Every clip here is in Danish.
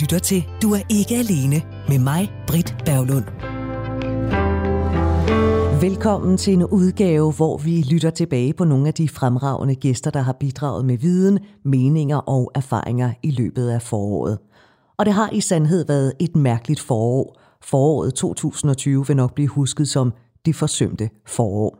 lytter til Du er ikke alene med mig, Britt Berglund. Velkommen til en udgave, hvor vi lytter tilbage på nogle af de fremragende gæster, der har bidraget med viden, meninger og erfaringer i løbet af foråret. Og det har i sandhed været et mærkeligt forår. Foråret 2020 vil nok blive husket som det forsømte forår.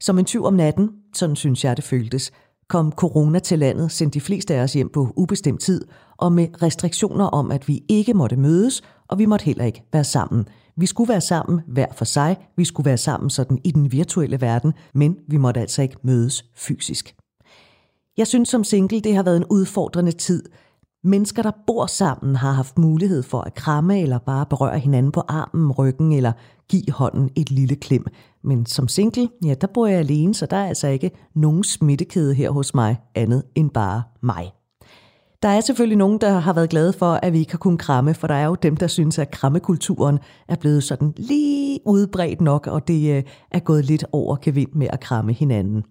Som en tyv om natten, sådan synes jeg det føltes, kom corona til landet, sendte de fleste af os hjem på ubestemt tid, og med restriktioner om, at vi ikke måtte mødes, og vi måtte heller ikke være sammen. Vi skulle være sammen hver for sig, vi skulle være sammen sådan i den virtuelle verden, men vi måtte altså ikke mødes fysisk. Jeg synes som single, det har været en udfordrende tid. Mennesker, der bor sammen, har haft mulighed for at kramme eller bare berøre hinanden på armen, ryggen eller give hånden et lille klem. Men som single, ja, der bor jeg alene, så der er altså ikke nogen smittekæde her hos mig, andet end bare mig. Der er selvfølgelig nogen, der har været glade for, at vi ikke har kunnet kramme, for der er jo dem, der synes, at krammekulturen er blevet sådan lige udbredt nok, og det øh, er gået lidt over gevind med at kramme hinanden.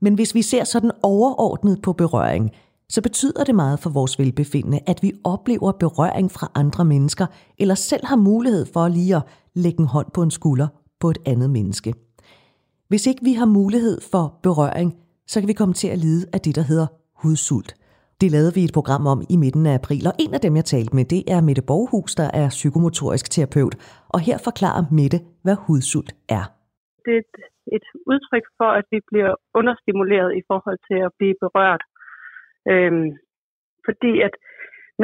Men hvis vi ser sådan overordnet på berøring, så betyder det meget for vores velbefindende, at vi oplever berøring fra andre mennesker, eller selv har mulighed for lige at lægge en hånd på en skulder på et andet menneske. Hvis ikke vi har mulighed for berøring, så kan vi komme til at lide af det, der hedder hudsult. Det lavede vi et program om i midten af april, og en af dem, jeg talte med, det er Mette Borghus, der er psykomotorisk terapeut. Og her forklarer Mette, hvad hudsult er. Det er et, et udtryk for, at vi bliver understimuleret i forhold til at blive berørt. Øhm, fordi at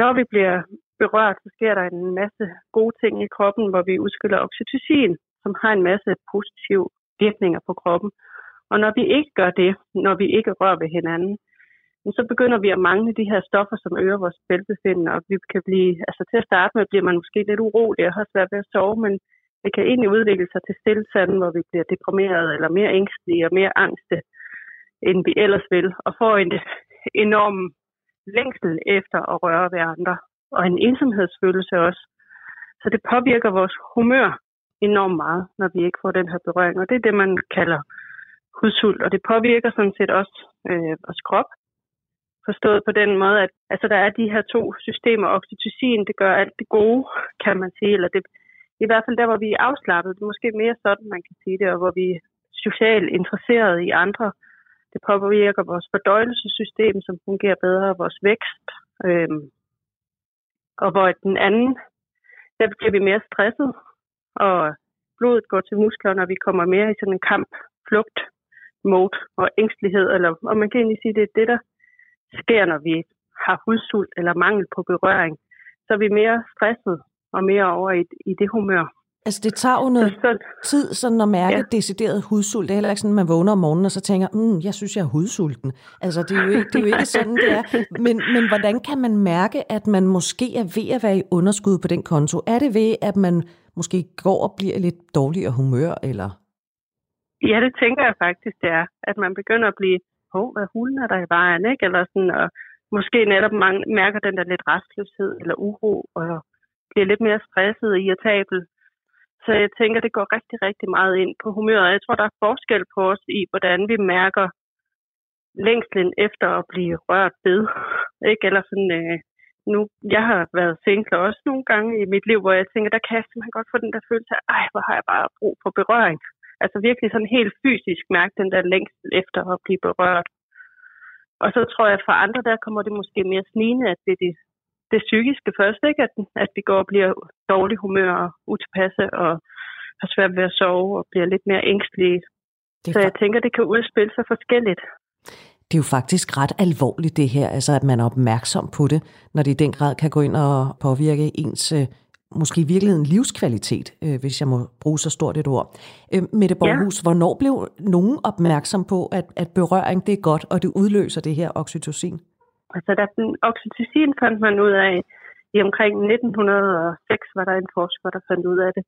når vi bliver berørt, så sker der en masse gode ting i kroppen, hvor vi udskiller oxytocin, som har en masse positive virkninger på kroppen. Og når vi ikke gør det, når vi ikke rører ved hinanden, så begynder vi at mangle de her stoffer, som øger vores velbefindende, og vi kan blive, altså til at starte med bliver man måske lidt urolig og har svært ved at sove, men det kan egentlig udvikle sig til stillestanden, hvor vi bliver deprimeret eller mere ængstelige og mere angste, end vi ellers vil, og får en enorm længsel efter at røre ved andre, og en ensomhedsfølelse også. Så det påvirker vores humør enormt meget, når vi ikke får den her berøring, og det er det, man kalder hudsult, og det påvirker sådan set også øh, vores krop, Forstået på den måde, at altså, der er de her to systemer. Oxytocin, det gør alt det gode, kan man sige. Eller det, I hvert fald der, hvor vi er afslappet. Det er måske mere sådan, man kan sige det, og hvor vi er socialt interesseret i andre. Det påvirker vores fordøjelsessystem, som fungerer bedre, vores vækst. Øh, og hvor den anden, der bliver vi mere stresset, og blodet går til musklerne, og vi kommer mere i sådan en kamp, flugt, mode og ængstelighed. Eller, og man kan egentlig sige, at det er det, der sker, når vi har hudsult eller mangel på berøring, så er vi mere stresset og mere over i, i det humør. Altså det tager jo noget så, tid sådan at mærke ja. decideret hudsult. Det er heller ikke sådan, at man vågner om morgenen og så tænker, mm, jeg synes, jeg er hudsulten. Altså det er jo ikke, det er jo ikke sådan, det er. Men, men hvordan kan man mærke, at man måske er ved at være i underskud på den konto? Er det ved, at man måske går og bliver lidt dårligere humør, eller? Ja, det tænker jeg faktisk, det er. At man begynder at blive hov, hvad hulen er der i vejen, ikke? Eller sådan, og måske netop mange, mærker den der lidt restløshed eller uro, og bliver lidt mere stresset og irritabel. Så jeg tænker, det går rigtig, rigtig meget ind på humøret. Jeg tror, der er forskel på os i, hvordan vi mærker længslen efter at blive rørt ved. Ikke? Eller sådan, øh, nu, jeg har været single også nogle gange i mit liv, hvor jeg tænker, der kan jeg simpelthen godt få den der følelse af, ej, hvor har jeg bare brug for berøring. Altså virkelig sådan helt fysisk mærke den der længsel efter at blive berørt. Og så tror jeg, at for andre, der kommer det måske mere snigende, at det er det, det psykiske først, ikke? At, at vi går og bliver dårlig humør og utilpasse og har svært ved at sove og bliver lidt mere ængstlige. Så jeg tænker, det kan udspille sig forskelligt. Det er jo faktisk ret alvorligt det her, altså at man er opmærksom på det, når det i den grad kan gå ind og påvirke ens øh, måske i virkeligheden livskvalitet, øh, hvis jeg må bruge så stort et ord. Øh, Mette Borghus, ja. hvornår blev nogen opmærksom på, at, at berøring det er godt, og det udløser det her oxytocin? Altså, der, den oxytocin fandt man ud af i omkring 1906, var der en forsker, der fandt ud af det,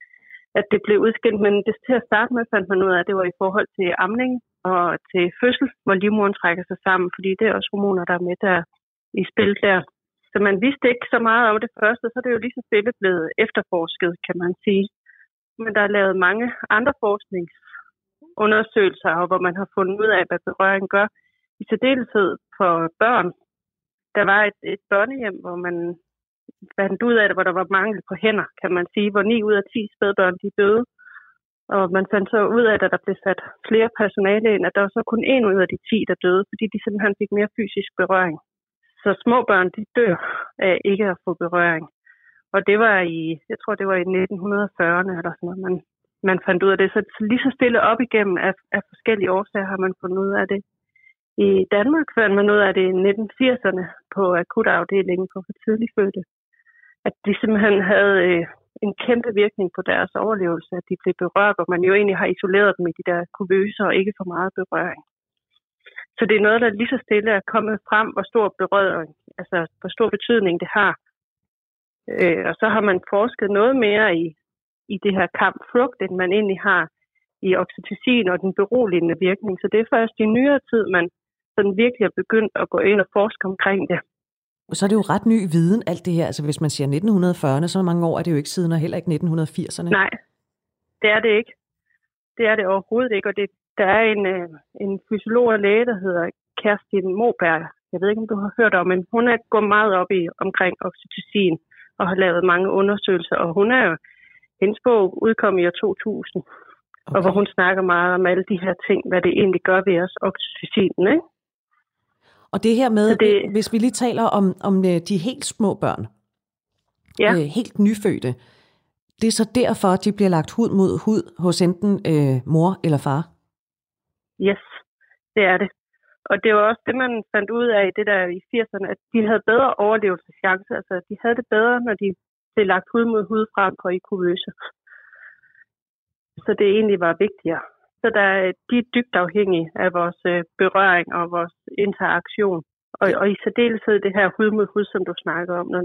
at det blev udskilt, men det til at starte med fandt man ud af, at det var i forhold til amning og til fødsel, hvor livmoderen trækker sig sammen, fordi det er også hormoner, der er med der i spil der. Så man vidste ikke så meget om det første, så er det jo lige så stille blevet efterforsket, kan man sige. Men der er lavet mange andre forskningsundersøgelser, hvor man har fundet ud af, hvad berøring gør. I særdeleshed for børn. Der var et, et børnehjem, hvor man fandt ud af det, hvor der var mangel på hænder, kan man sige, hvor 9 ud af 10 spædbørn de døde. Og man fandt så ud af, at der blev sat flere personale ind, at der var så kun en ud af de 10, der døde, fordi de simpelthen fik mere fysisk berøring. Så små børn, de dør af ikke at få berøring. Og det var i, jeg tror, det var i 1940'erne eller sådan noget, man, man fandt ud af det. Så lige så stille op igennem af, af forskellige årsager har man fundet ud af det. I Danmark fandt man ud af det i 1980'erne på akutafdelingen for for tidlig fødte. At de simpelthen havde øh, en kæmpe virkning på deres overlevelse, at de blev berørt, og man jo egentlig har isoleret dem i de der kuvøser og ikke for meget berøring. Så det er noget, der lige så stille er kommet frem, hvor stor berøring, altså hvor stor betydning det har. Øh, og så har man forsket noget mere i, i det her kamp-flugt, end man egentlig har i oxytocin og den beroligende virkning. Så det er først i nyere tid, man sådan virkelig er begyndt at gå ind og forske omkring det. Så er det jo ret ny viden, alt det her. Altså hvis man siger 1940'erne, så mange år er det jo ikke siden, og heller ikke 1980'erne. Nej, det er det ikke. Det er det overhovedet ikke, og det, der er en, øh, en fysiolog og læge, der hedder Kerstin Moberg. Jeg ved ikke, om du har hørt om, men hun er gået meget op i omkring oxytocin og har lavet mange undersøgelser, og hun er jo, hendes bog udkom i år 2000, okay. og hvor hun snakker meget om alle de her ting, hvad det egentlig gør ved os, oxytocinen, ikke? Og det her med, det, hvis vi lige taler om, om øh, de helt små børn, ja. øh, helt nyfødte, det er så derfor, at de bliver lagt hud mod hud hos enten øh, mor eller far? Yes, det er det. Og det var også det, man fandt ud af i det der i 80'erne, at de havde bedre overlevelseschance. Altså, de havde det bedre, når de blev lagt hud mod hud frem for i kuvøse. Så det egentlig var vigtigere. Så der, de er dybt afhængige af vores øh, berøring og vores interaktion. Og, og i særdeleshed det her hud mod hud, som du snakker om. Når,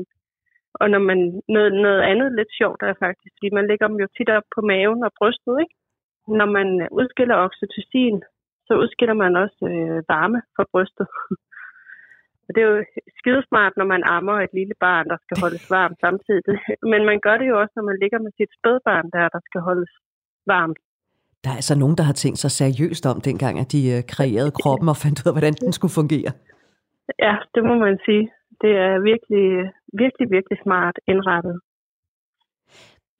og når man, noget, noget andet lidt sjovt er faktisk, fordi man lægger dem jo tit op på maven og brystet, ikke? Når man udskiller oxytocin, så udskiller man også øh, varme fra brystet. og det er jo skidesmart, når man ammer et lille barn, der skal holdes varmt samtidig. Men man gør det jo også, når man ligger med sit spædbarn der, der skal holdes varmt. Der er altså nogen, der har tænkt sig seriøst om, dengang at de øh, kreerede kroppen og fandt ud af, hvordan den skulle fungere. Ja, det må man sige. Det er virkelig, virkelig, virkelig smart indrettet.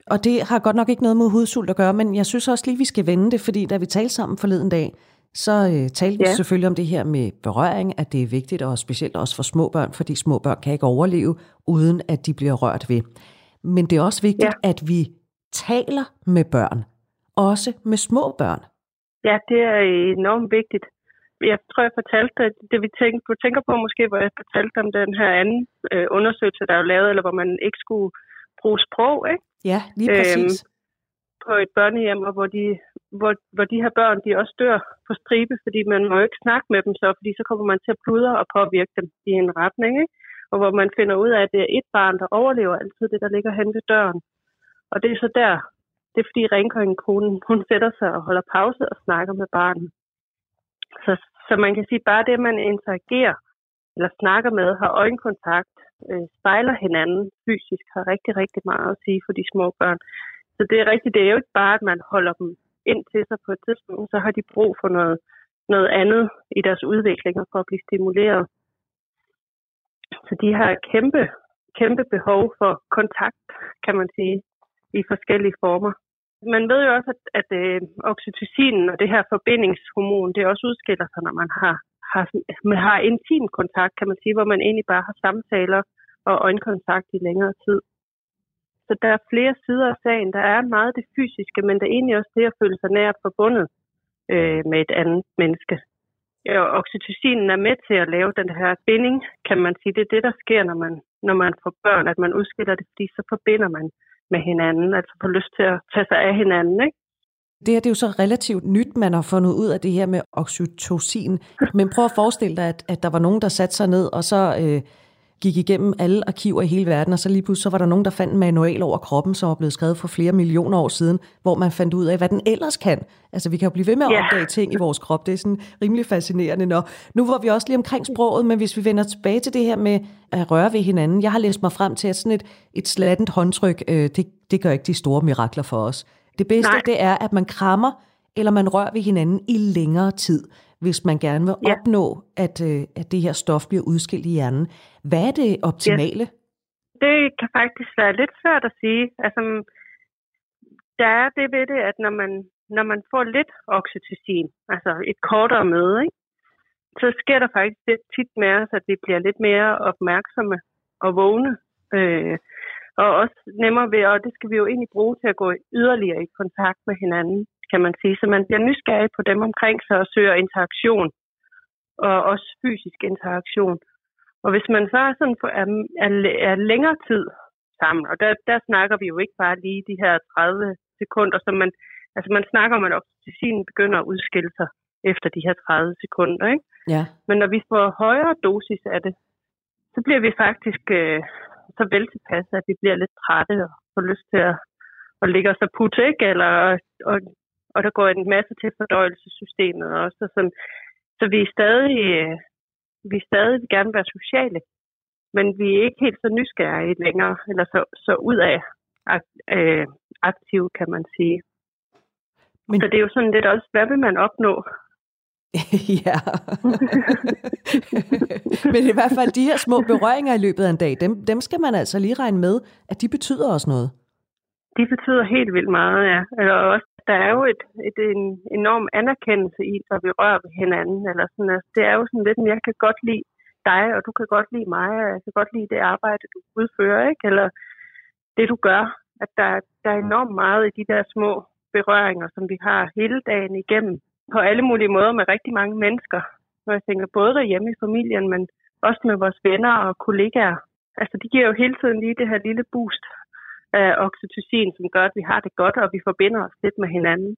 Og det har godt nok ikke noget med hudsult at gøre, men jeg synes også lige, vi skal vende det, fordi da vi talte sammen forleden dag, så øh, talte ja. vi selvfølgelig om det her med berøring, at det er vigtigt, og specielt også for små børn, fordi små børn kan ikke overleve, uden at de bliver rørt ved. Men det er også vigtigt, ja. at vi taler med børn også med små børn? Ja, det er enormt vigtigt. Jeg tror, jeg fortalte dig, det vi tænker, du tænker på måske, hvor jeg fortalte om den her anden øh, undersøgelse, der er lavet, eller hvor man ikke skulle bruge sprog, ikke? Ja, lige præcis. Øhm, på et børnehjem, og hvor de, hvor, hvor de her børn, de også dør på stribe, fordi man må jo ikke snakke med dem så, fordi så kommer man til at pludre og påvirke dem i en retning, ikke? Og hvor man finder ud af, at det er et barn, der overlever altid det, der ligger hen ved døren. Og det er så der, det er fordi rengøringskonen, hun sætter sig og holder pause og snakker med barnet. Så, så man kan sige, bare det, at man interagerer eller snakker med, har øjenkontakt, øh, spejler hinanden fysisk, har rigtig, rigtig meget at sige for de små børn. Så det er rigtigt, det er jo ikke bare, at man holder dem ind til sig på et tidspunkt, så har de brug for noget, noget andet i deres udvikling for at blive stimuleret. Så de har kæmpe, kæmpe behov for kontakt, kan man sige i forskellige former. Man ved jo også, at, at øh, oxytocinen og det her forbindingshormon, det også udskiller sig, når man har, har, man har intim kontakt, kan man sige, hvor man egentlig bare har samtaler og øjenkontakt i længere tid. Så der er flere sider af sagen. Der er meget det fysiske, men der er egentlig også det at føle sig nært forbundet øh, med et andet menneske. Og oxytocinen er med til at lave den her binding, kan man sige. Det er det, der sker, når man, når man får børn, at man udskiller det, fordi så forbinder man med hinanden, altså få lyst til at tage sig af hinanden. Ikke? Det her det er jo så relativt nyt, man har fundet ud af det her med oxytocin. Men prøv at forestille dig, at, at der var nogen, der satte sig ned, og så øh, gik igennem alle arkiver i hele verden, og så lige pludselig så var der nogen, der fandt en manual over kroppen, som var blevet skrevet for flere millioner år siden, hvor man fandt ud af, hvad den ellers kan. Altså, vi kan jo blive ved med at opdage ting i vores krop. Det er sådan rimelig fascinerende. Nå, nu var vi også lige omkring sproget, men hvis vi vender tilbage til det her med at røre ved hinanden. Jeg har læst mig frem til, at sådan et, et slattent håndtryk, øh, det, det gør ikke de store mirakler for os. Det bedste, Nej. det er, at man krammer, eller man rører ved hinanden i længere tid hvis man gerne vil ja. opnå, at, øh, at det her stof bliver udskilt i hjernen. Hvad er det optimale? Ja. det kan faktisk være lidt svært at sige. Altså, der er det ved det, at når man, når man får lidt oxytocin, altså et kortere møde, ikke? så sker der faktisk lidt tit med os, at vi bliver lidt mere opmærksomme og vågne. Øh, og også nemmere ved, og det skal vi jo egentlig bruge til at gå yderligere i kontakt med hinanden, kan man sige. Så man bliver nysgerrig på dem omkring sig og søger interaktion, og også fysisk interaktion. Og hvis man så er, sådan, er, er, er længere tid sammen, og der, der snakker vi jo ikke bare lige de her 30 sekunder, som man, altså man snakker om, at oxytocin begynder at udskille sig efter de her 30 sekunder. Ikke? Ja. Men når vi får højere dosis af det, så bliver vi faktisk øh, så vel tilpasset, at vi bliver lidt trætte og får lyst til at, at ligge os og putte, ikke? Eller, og, og der går en masse til fordøjelsessystemet også. Og sådan. Så vi er stadig, vi er stadig gerne være sociale, men vi er ikke helt så nysgerrige længere, eller så, så ud af øh, aktive, kan man sige. Men... Så det er jo sådan lidt også, hvad vil man opnå? ja. Men i hvert fald de her små berøringer i løbet af en dag, dem, dem skal man altså lige regne med, at de betyder også noget. De betyder helt vildt meget, ja. Eller også, der er jo et, et, en enorm anerkendelse i, når vi rører ved hinanden. Eller sådan, altså, det er jo sådan lidt, at jeg kan godt lide dig, og du kan godt lide mig, og jeg kan godt lide det arbejde, du udfører, ikke? Eller det, du gør. At der, der er enormt meget i de der små berøringer, som vi har hele dagen igennem, på alle mulige måder med rigtig mange mennesker. Når jeg tænker både derhjemme i familien, men også med vores venner og kollegaer. Altså, de giver jo hele tiden lige det her lille boost af oxytocin, som gør, at vi har det godt, og vi forbinder os lidt med hinanden.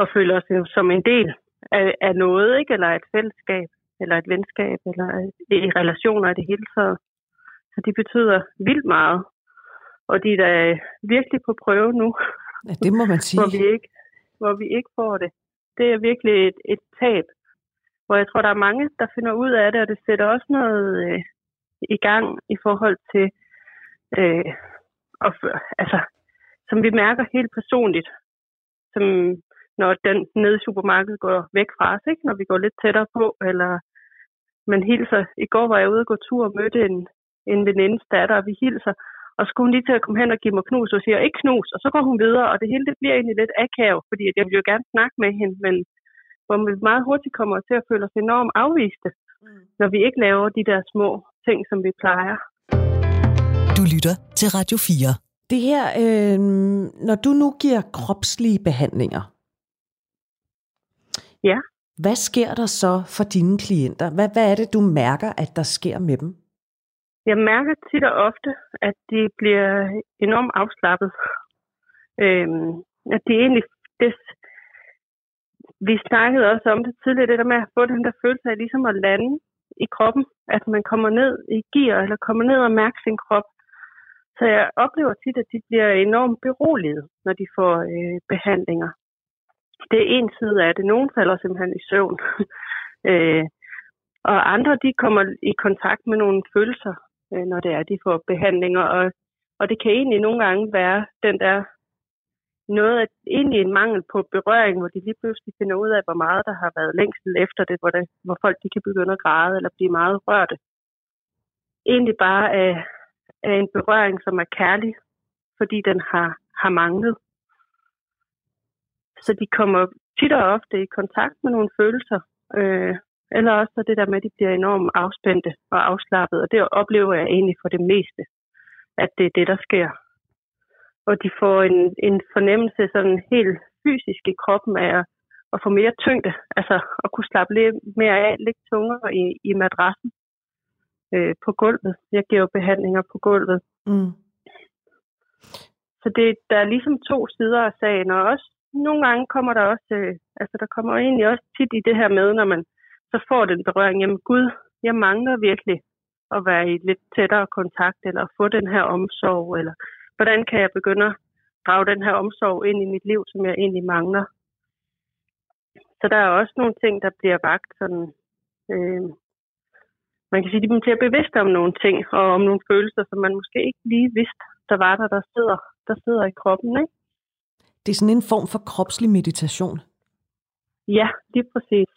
Og føler os som en del af, af noget, ikke? Eller et fællesskab, eller et venskab, eller i relationer i det hele taget. Så de betyder vildt meget. Og de er da virkelig på prøve nu. Ja, det må man sige. hvor, vi ikke, hvor vi ikke får det. Det er virkelig et, et tab. Hvor jeg tror, der er mange, der finder ud af det, og det sætter også noget øh, i gang i forhold til, øh, og, altså, som vi mærker helt personligt. Som når den nede i supermarkedet går væk fra os, ikke? når vi går lidt tættere på, eller man hilser. I går var jeg ude og gå tur og mødte en, en venindes datter, og vi hilser, og så skulle hun lige til at komme hen og give mig knus, og siger, ikke knus, og så går hun videre, og det hele det bliver egentlig lidt akavet, fordi jeg vil jo gerne snakke med hende, men hvor vi meget hurtigt kommer til at føle os enormt afviste, mm. når vi ikke laver de der små ting, som vi plejer. Du lytter til Radio 4. Det her, øh, når du nu giver kropslige behandlinger, ja. hvad sker der så for dine klienter? Hvad, hvad er det, du mærker, at der sker med dem? Jeg mærker tit og ofte, at de bliver enormt afslappet. Øhm, at er egentlig, det, vi snakkede også om det tidligere, det der med at få den der følelse af ligesom at lande i kroppen, at man kommer ned i gear, eller kommer ned og mærker sin krop. Så jeg oplever tit, at de bliver enormt beroliget, når de får øh, behandlinger. Det er en side af det. Nogle falder simpelthen i søvn. øh, og andre, de kommer i kontakt med nogle følelser, øh, når det er, de får behandlinger. Og, og det kan egentlig nogle gange være den der noget af egentlig en mangel på berøring, hvor de lige pludselig finder ud af, hvor meget der har været længsel efter det, hvor, det, hvor folk de kan begynde at græde eller blive meget rørte. Egentlig bare af, af en berøring, som er kærlig, fordi den har, har manglet. Så de kommer tit og ofte i kontakt med nogle følelser, øh, eller også det der med, at de bliver enormt afspændte og afslappet, og det oplever jeg egentlig for det meste, at det er det, der sker. Og de får en, en fornemmelse sådan helt fysisk i kroppen af at, at få mere tyngde, altså at kunne slappe lidt mere af, lidt tungere i, i madrassen øh, på gulvet. Jeg giver behandlinger på gulvet. Mm. Så det, der er ligesom to sider af sagen, og også nogle gange kommer der også, øh, altså der kommer egentlig også tit i det her med, når man så får den berøring, jamen Gud, jeg mangler virkelig at være i lidt tættere kontakt, eller få den her omsorg, eller hvordan kan jeg begynde at drage den her omsorg ind i mit liv, som jeg egentlig mangler. Så der er også nogle ting, der bliver vagt sådan, øh, man kan sige, at de bliver bevidste om nogle ting, og om nogle følelser, som man måske ikke lige vidste, der var der, der sidder, der sidder i kroppen. Ikke? Det er sådan en form for kropslig meditation. Ja, lige præcis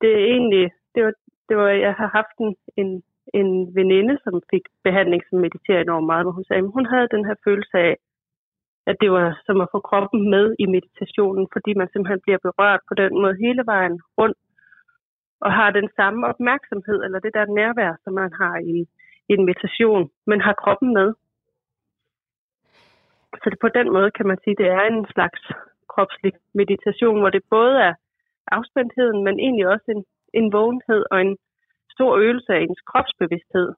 det er egentlig, det var, det var, jeg har haft en, en, en veninde, som fik behandling, som mediterer enormt meget, hvor hun sagde, at hun havde den her følelse af, at det var som at få kroppen med i meditationen, fordi man simpelthen bliver berørt på den måde hele vejen rundt, og har den samme opmærksomhed, eller det der nærvær, som man har i, i en meditation, men har kroppen med. Så det, på den måde kan man sige, det er en slags kropslig meditation, hvor det både er afspændtheden, men egentlig også en, en vågenhed og en stor øvelse af ens kropsbevidsthed.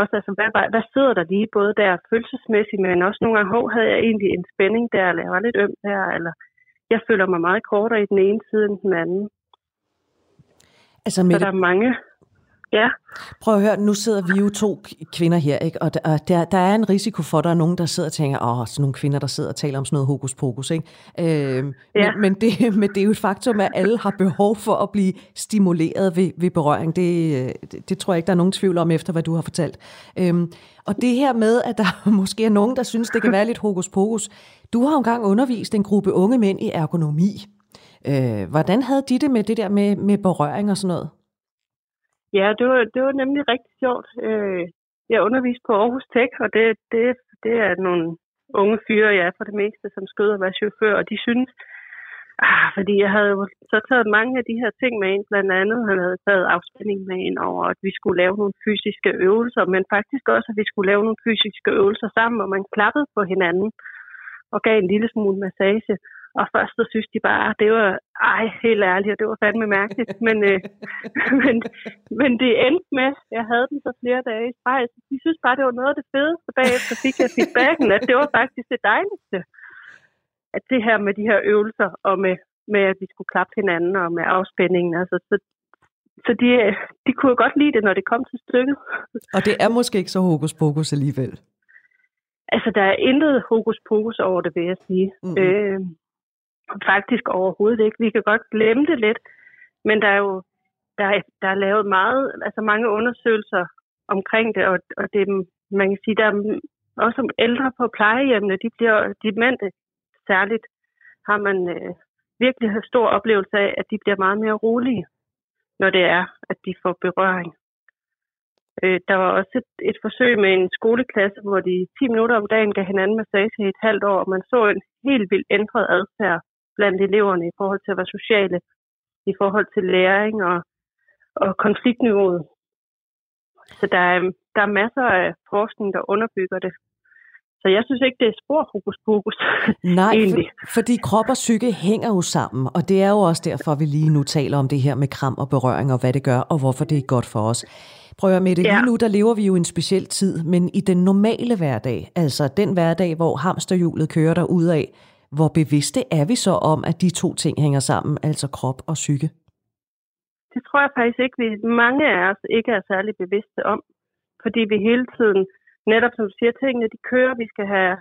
Også altså, hvad, hvad sidder der lige både der følelsesmæssigt, men også nogle gange, hov, havde jeg egentlig en spænding der, eller jeg var lidt øm der, eller jeg føler mig meget kortere i den ene side end den anden. Altså, med Så der er mange Ja. Prøv at høre, nu sidder vi jo to kvinder her, ikke? og der, der, der er en risiko for, at der er nogen, der sidder og tænker, åh, sådan nogle kvinder, der sidder og taler om sådan noget hokus pokus. Ikke? Øh, ja. men, men, det, men det er jo et faktum, at alle har behov for at blive stimuleret ved, ved berøring. Det, det, det tror jeg ikke, der er nogen tvivl om, efter hvad du har fortalt. Øh, og det her med, at der måske er nogen, der synes, det kan være lidt hokus pokus. Du har engang undervist en gruppe unge mænd i ergonomi. Øh, hvordan havde de det med det der med, med berøring og sådan noget? Ja, det var, det var nemlig rigtig sjovt. Øh, jeg underviste på Aarhus Tech, og det, det, det er nogle unge fyre, jeg er for det meste, som skød at være chauffør, og de synes, ah, fordi jeg havde jo så taget mange af de her ting med ind, blandt andet han havde taget afspænding med ind over, at vi skulle lave nogle fysiske øvelser, men faktisk også, at vi skulle lave nogle fysiske øvelser sammen, og man klappede på hinanden og gav en lille smule massage. Og først så synes de bare, det var, ej, helt ærligt, og det var fandme mærkeligt. Men, øh, men, men det endte med, jeg havde den så flere dage i streg, så de synes bare, det var noget af det fedeste. Bagefter fik jeg feedbacken, at det var faktisk det dejligste. At det her med de her øvelser, og med, med at vi skulle klappe hinanden, og med afspændingen, altså, så, så de, de kunne godt lide det, når det kom til stykket. Og det er måske ikke så hokus pokus alligevel? Altså, der er intet hokus pokus over det, vil jeg sige. Mm-hmm. Øh, Faktisk overhovedet ikke. Vi kan godt glemme det lidt, men der er jo der er, der er lavet meget, altså mange undersøgelser omkring det, og, og det, man kan sige, der er også som ældre på plejehjemmene, de bliver demente særligt, har man øh, virkelig har stor oplevelse af, at de bliver meget mere rolige, når det er, at de får berøring. Øh, der var også et, et forsøg med en skoleklasse, hvor de 10 minutter om dagen gav hinanden massage i et halvt år, og man så en helt vildt ændret adfærd blandt eleverne i forhold til at være sociale, i forhold til læring og, og konfliktniveauet. Så der er, der er masser af forskning, der underbygger det. Så jeg synes ikke, det er spor hokus pokus. Nej, for, fordi krop og psyke hænger jo sammen, og det er jo også derfor, vi lige nu taler om det her med kram og berøring, og hvad det gør, og hvorfor det er godt for os. Prøv at med det, ja. lige nu der lever vi jo en speciel tid, men i den normale hverdag, altså den hverdag, hvor hamsterhjulet kører der ud af, hvor bevidste er vi så om, at de to ting hænger sammen, altså krop og psyke? Det tror jeg faktisk ikke, vi mange af os ikke er særlig bevidste om, fordi vi hele tiden, netop som du siger, tingene de kører, vi skal have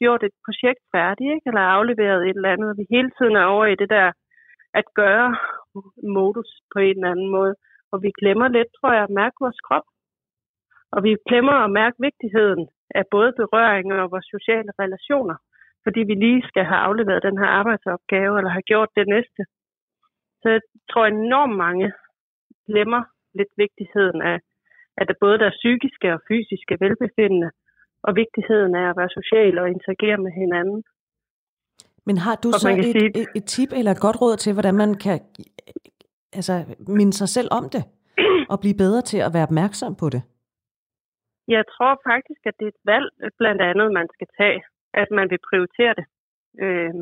gjort et projekt færdigt, ikke? eller afleveret et eller andet, og vi hele tiden er over i det der at gøre modus på en eller anden måde. Og vi glemmer lidt, tror jeg, at mærke vores krop. Og vi glemmer at mærke vigtigheden af både berøring og vores sociale relationer fordi vi lige skal have afleveret den her arbejdsopgave, eller have gjort det næste. Så jeg tror enormt mange glemmer lidt vigtigheden af, at det både der psykiske og fysiske velbefindende, og vigtigheden af at være social og interagere med hinanden. Men har du og så et, sige, et, et tip eller et godt råd til, hvordan man kan altså, minde sig selv om det, og blive bedre til at være opmærksom på det? Jeg tror faktisk, at det er et valg, blandt andet, man skal tage at man vil prioritere det. Øh,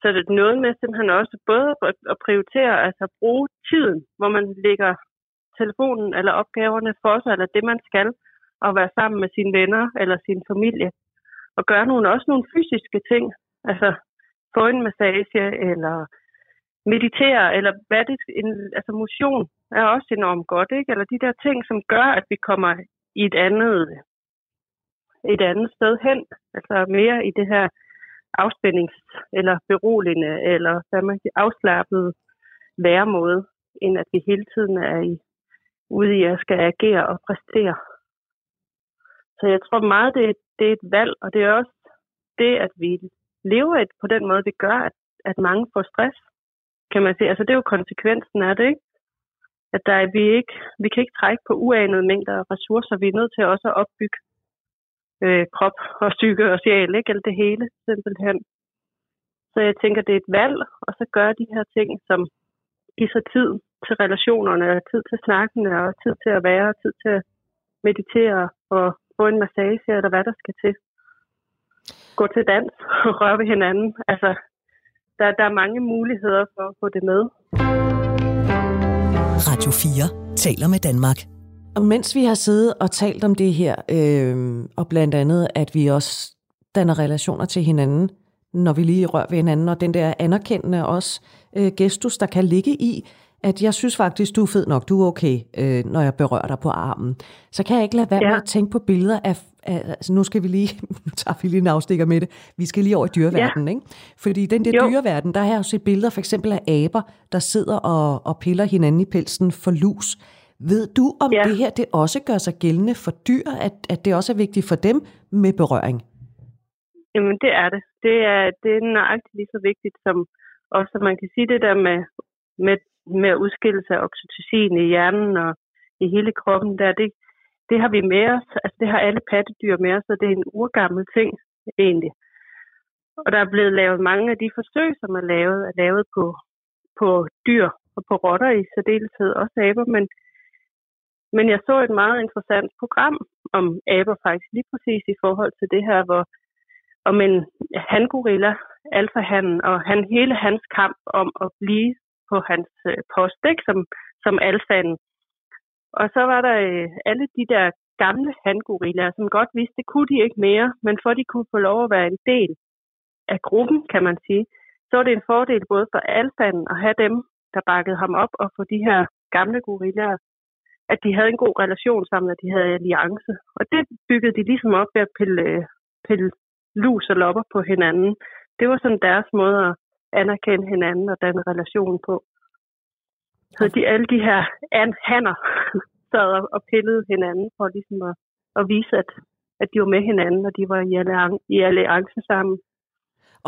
så det er noget med simpelthen også både at prioritere, altså at bruge tiden, hvor man lægger telefonen eller opgaverne for sig, eller det man skal, og være sammen med sine venner eller sin familie. Og gøre nogle, også nogle fysiske ting, altså få en massage, eller meditere, eller hvad det en, altså motion er også enormt godt, ikke? Eller de der ting, som gør, at vi kommer i et andet et andet sted hen. Altså mere i det her afspændings- eller beroligende, eller hvad man siger, afslappet væremåde, end at vi hele tiden er i, ude i at skal agere og præstere. Så jeg tror meget, det er, det er et valg, og det er også det, at vi lever et, på den måde, vi gør, at, at mange får stress, kan man sige. Altså det er jo konsekvensen af det, ikke? at der vi, ikke, vi kan ikke trække på uanede mængder af ressourcer. Vi er nødt til også at opbygge øh, krop og psyke og sjæl, ikke? Eller det hele, simpelthen. Så jeg tænker, det er et valg, og så gør de her ting, som giver sig tid til relationerne, og tid til snakkene, og tid til at være, og tid til at meditere, og få en massage, eller hvad der skal til. Gå til dans og røre ved hinanden. Altså, der, der er mange muligheder for at få det med. Radio 4 taler med Danmark. Og mens vi har siddet og talt om det her, øh, og blandt andet, at vi også danner relationer til hinanden, når vi lige rører ved hinanden, og den der anerkendende også øh, gestus, der kan ligge i, at jeg synes faktisk, du er fed nok, du er okay, øh, når jeg berører dig på armen. Så kan jeg ikke lade være ja. med at tænke på billeder af, af, altså nu skal vi lige, nu tager vi lige en afstikker med det, vi skal lige over i dyreverdenen, ja. ikke? Fordi i den der jo. dyreverden, der har jeg jo set billeder for eksempel af aber, der sidder og, og piller hinanden i pelsen for lus. Ved du, om ja. det her det også gør sig gældende for dyr, at, at det også er vigtigt for dem med berøring? Jamen, det er det. Det er, det er nøjagtigt lige så vigtigt som også, man kan sige det der med, med, med udskillelse af oxytocin i hjernen og i hele kroppen, der, det, det har vi med os. Altså, det har alle pattedyr med os, og det er en urgammel ting, egentlig. Og der er blevet lavet mange af de forsøg, som er lavet, er lavet på, på dyr og på rotter i særdeleshed, også aber, men, men jeg så et meget interessant program om aber faktisk lige præcis i forhold til det her, hvor om en hangorilla, alfahanden, og han, hele hans kamp om at blive på hans øh, post, ikke? Som, som alfanen. Og så var der øh, alle de der gamle handgorillaer, som godt vidste, det kunne de ikke mere, men for at de kunne få lov at være en del af gruppen, kan man sige, så var det en fordel både for alfanen at have dem, der bakkede ham op, og for de her gamle gorillaer, at de havde en god relation sammen, at de havde alliance. Og det byggede de ligesom op ved at pille, øh, pille lus og lopper på hinanden. Det var sådan deres måde at anerkende hinanden og danne relation på. Så de, alle de her hanner sad og pillede hinanden for ligesom at, at vise, at, at de var med hinanden, og de var i, alliance, i alliance sammen.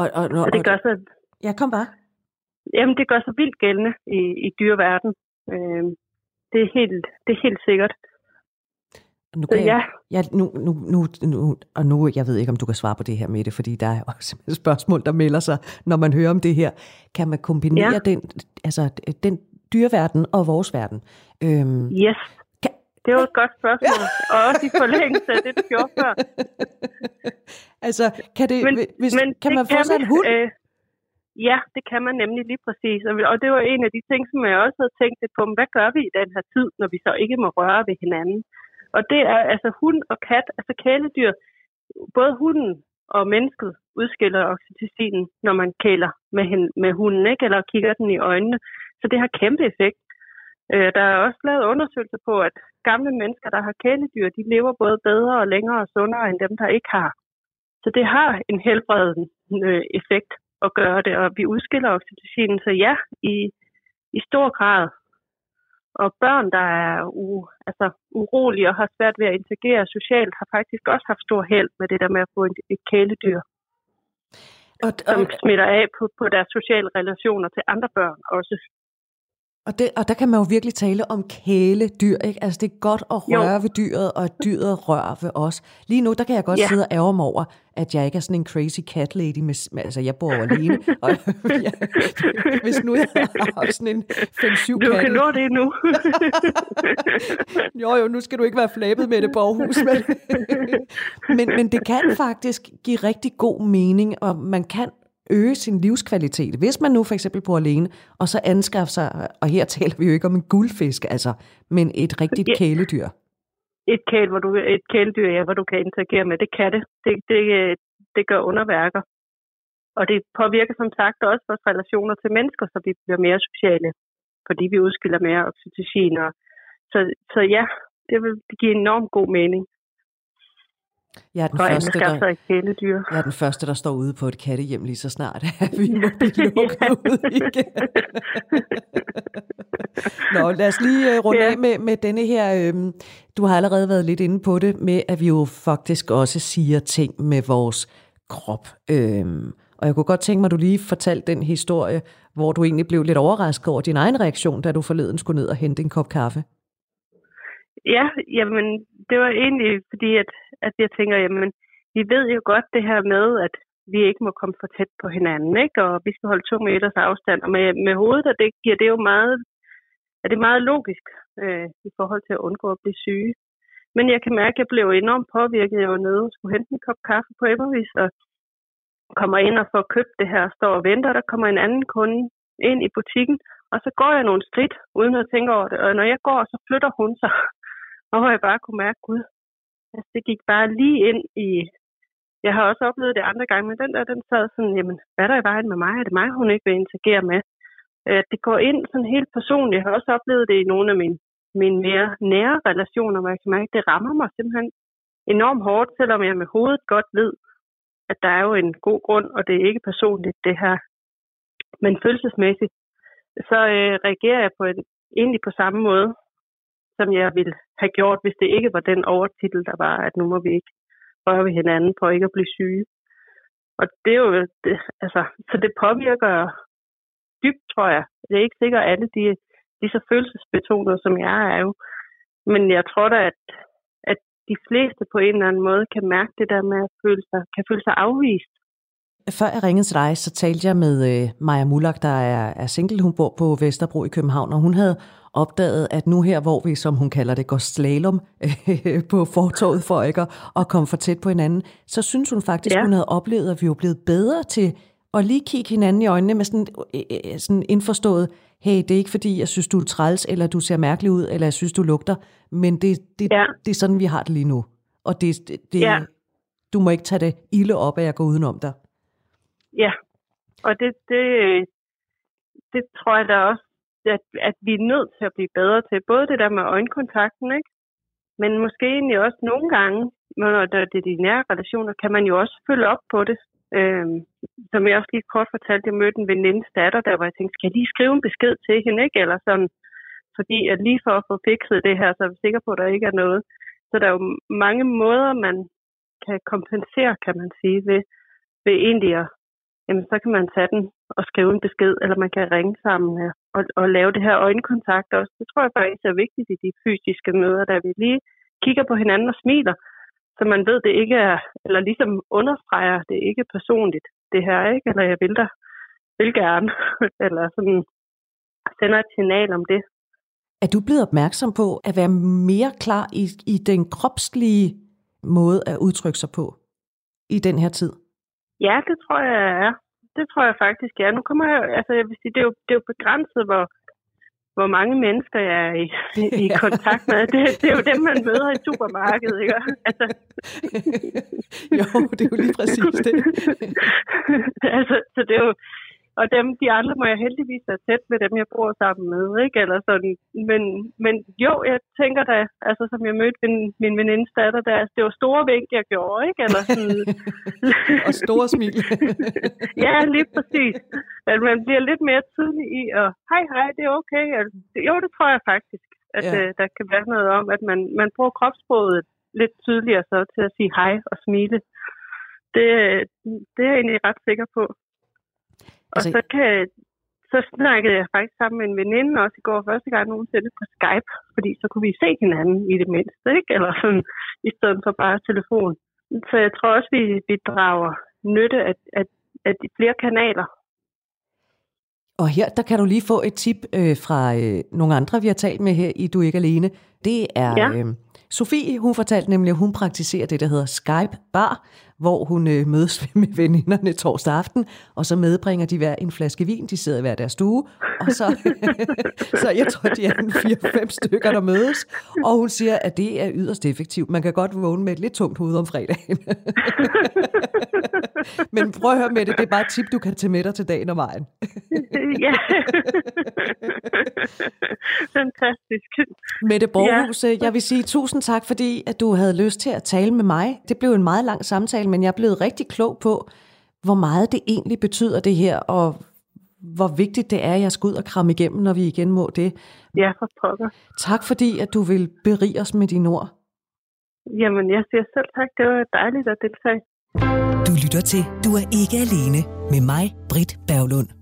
Og, og, og, og det gør så, ja, kom bare. Jamen, det gør så vildt gældende i, i dyreverden. Øh, det, er helt, det er helt sikkert. Nu kan ja. jeg, jeg, nu, nu, nu, nu, og nu, jeg ved ikke, om du kan svare på det her med det, fordi der er også et spørgsmål, der melder sig, når man hører om det her. Kan man kombinere ja. den, altså, den dyreverden og vores verden? Øhm, yes. Kan, det var et godt spørgsmål, ja. og også i forlængelse af det, du gjorde før. altså, kan, det, men, hvis, men kan man få sig en hund? Øh, ja, det kan man nemlig lige præcis. Og, det var en af de ting, som jeg også havde tænkt på, hvad gør vi i den her tid, når vi så ikke må røre ved hinanden? Og det er altså hund og kat, altså kæledyr. Både hunden og mennesket udskiller oxytocin, når man kæler med, hende, med hunden, ikke? eller kigger den i øjnene. Så det har kæmpe effekt. Øh, der er også lavet undersøgelser på, at gamle mennesker, der har kæledyr, de lever både bedre og længere og sundere end dem, der ikke har. Så det har en helbredende øh, effekt at gøre det, og vi udskiller oxytocin. Så ja, i, i stor grad og børn, der er u, altså, urolige og har svært ved at interagere socialt, har faktisk også haft stor held med det der med at få et kæledyr. Og, og, som smitter af på, på deres sociale relationer til andre børn også. Og, det, og der kan man jo virkelig tale om kæledyr, ikke? Altså det er godt at røre jo. ved dyret, og at dyret rører ved os. Lige nu, der kan jeg godt ja. sidde og ærge mig over, at jeg ikke er sådan en crazy cat lady. Med, altså jeg bor alene, og jeg, hvis nu jeg har sådan en 5-7 Du kan nå det nu. jo jo, nu skal du ikke være flabet med det Aarhus. Men, men, men det kan faktisk give rigtig god mening, og man kan øge sin livskvalitet. Hvis man nu for eksempel bor alene, og så anskaffer sig, og her taler vi jo ikke om en guldfisk, altså, men et rigtigt kæledyr. Et, kæle, hvor du, et kæledyr, ja, hvor du kan interagere med, det kan det. Det, det, det gør underværker. Og det påvirker som sagt også vores relationer til mennesker, så vi bliver mere sociale, fordi vi udskiller mere oxytocin. Og, så, så ja, det vil give enormt god mening. Jeg er, den første, der, jeg er den første, der står ude på et kattehjem lige så snart, at vi må blive lukket ud igen. Nå, lad os lige uh, runde ja. af med, med denne her. Øhm, du har allerede været lidt inde på det, med at vi jo faktisk også siger ting med vores krop. Øhm, Og jeg kunne godt tænke mig, at du lige fortalte den historie, hvor du egentlig blev lidt overrasket over din egen reaktion, da du forleden skulle ned og hente en kop kaffe. Ja, jamen, det var egentlig fordi, at, at jeg tænker, jamen, vi ved jo godt det her med, at vi ikke må komme for tæt på hinanden, ikke? og vi skal holde to meters afstand. Og med, med hovedet, og det giver det jo meget, er det meget logisk øh, i forhold til at undgå at blive syge. Men jeg kan mærke, at jeg blev enormt påvirket. Jeg var nede og skulle hente en kop kaffe på Emmervis, og kommer ind og får købt det her, står og venter. Der kommer en anden kunde ind i butikken, og så går jeg nogle skridt, uden at tænke over det. Og når jeg går, så flytter hun sig. Og hvor jeg bare kunne mærke, gud, altså det gik bare lige ind i... Jeg har også oplevet det andre gange, men den der, den sad sådan, jamen, hvad er der i vejen med mig? Er det mig, hun ikke vil interagere med? At det går ind sådan helt personligt. Jeg har også oplevet det i nogle af mine, mine mere nære relationer, hvor jeg kan mærke, det rammer mig simpelthen enormt hårdt, selvom jeg med hovedet godt ved, at der er jo en god grund, og det er ikke personligt, det her. Men følelsesmæssigt, så øh, reagerer jeg på en, egentlig på samme måde, som jeg ville have gjort, hvis det ikke var den overtitel, der var, at nu må vi ikke røre ved hinanden for ikke at blive syge. Og det er jo, det, altså, så det påvirker dybt, tror jeg. Det er ikke sikkert, at alle de, de så følelsesbetonede, som jeg er jo. Men jeg tror da, at, at de fleste på en eller anden måde kan mærke det der med at føle sig, kan føle sig afvist. Før jeg ringede til dig, så talte jeg med øh, Maja Mulak, der er, er single. Hun bor på Vesterbro i København, og hun havde opdaget, at nu her, hvor vi, som hun kalder det, går slalom øh, på fortorvet for ikke at komme for tæt på hinanden, så synes hun faktisk, ja. hun havde oplevet, at vi var blevet bedre til at lige kigge hinanden i øjnene med sådan, øh, øh, sådan indforstået, hey, det er ikke fordi, jeg synes, du er træls, eller du ser mærkelig ud, eller jeg synes, du lugter, men det, det, ja. det er sådan, vi har det lige nu. Og det, det, ja. du må ikke tage det ilde op, at jeg går udenom dig. Ja, og det, det, det tror jeg da også, at, at vi er nødt til at blive bedre til. Både det der med øjenkontakten, ikke? men måske egentlig også nogle gange, når det er de nære relationer, kan man jo også følge op på det. Øhm, som jeg også lige kort fortalte, jeg mødte en venindes datter, der var jeg tænkte, skal jeg lige skrive en besked til hende, ikke? Eller sådan, fordi at lige for at få fikset det her, så er vi sikre på, at der ikke er noget. Så der er jo mange måder, man kan kompensere, kan man sige, ved, ved egentlig at, jamen, så kan man tage den og skrive en besked, eller man kan ringe sammen og, og lave det her øjenkontakt også. Det tror jeg faktisk er vigtigt i de fysiske møder, der vi lige kigger på hinanden og smiler, så man ved, det ikke er, eller ligesom understreger, det ikke er personligt, det her, ikke? Eller jeg vil da, vil gerne, eller sådan sender et signal om det. Er du blevet opmærksom på at være mere klar i, i den kropslige måde at udtrykke sig på i den her tid? Ja, det tror jeg er. Det tror jeg faktisk er. Nu kommer jeg, altså jeg vil sige, det er jo, det er jo begrænset, hvor, hvor mange mennesker jeg er i, i kontakt med. Det, det er jo dem, man møder i supermarkedet, ikke? Altså. jo, det er jo lige præcis det. altså, så det er jo, og dem, de andre må jeg heldigvis være tæt med dem, jeg bor sammen med, ikke? Eller sådan. Men, men jo, jeg tænker da, altså som jeg mødte min, min venindes datter, der, altså, det var store vink, jeg gjorde, ikke? Eller sådan. og store smil. ja, lige præcis. At man bliver lidt mere tydelig i, og hej, hej, det er okay. Altså, jo, det tror jeg faktisk, at ja. øh, der kan være noget om, at man, man bruger kropsproget lidt tydeligere så til at sige hej og smile. Det, det er jeg egentlig ret sikker på. Og altså... så, kan, så snakkede jeg faktisk sammen med en veninde også i går første gang nogensinde på Skype, fordi så kunne vi se hinanden i det mindste, ikke? Eller sådan, i stedet for bare telefon. Så jeg tror også, vi, vi drager nytte af, af, af de flere kanaler. Og her, der kan du lige få et tip øh, fra øh, nogle andre, vi har talt med her i Du er ikke alene. Det er ja. øh, Sofie, hun fortalte nemlig, at hun praktiserer det, der hedder Skype Bar, hvor hun øh, mødes med veninderne torsdag aften, og så medbringer de hver en flaske vin. De sidder i hver deres stue, og så, så jeg tror, de er en 4-5 stykker, der mødes. Og hun siger, at det er yderst effektivt. Man kan godt vågne med et lidt tungt hoved om fredagen. Men prøv at høre med det, det er bare et tip, du kan tage med dig til dagen og vejen. ja. Fantastisk. Mette Borghus, ja. jeg vil sige tusind tak, fordi at du havde lyst til at tale med mig. Det blev en meget lang samtale, men jeg er blevet rigtig klog på, hvor meget det egentlig betyder det her, og hvor vigtigt det er, at jeg skal ud og kramme igennem, når vi igen må det. Ja, for pokker. Tak fordi, at du vil berige os med dine ord. Jamen, jeg siger selv tak. Det var dejligt at deltage. Du lytter til Du er ikke alene med mig, Britt Berglund.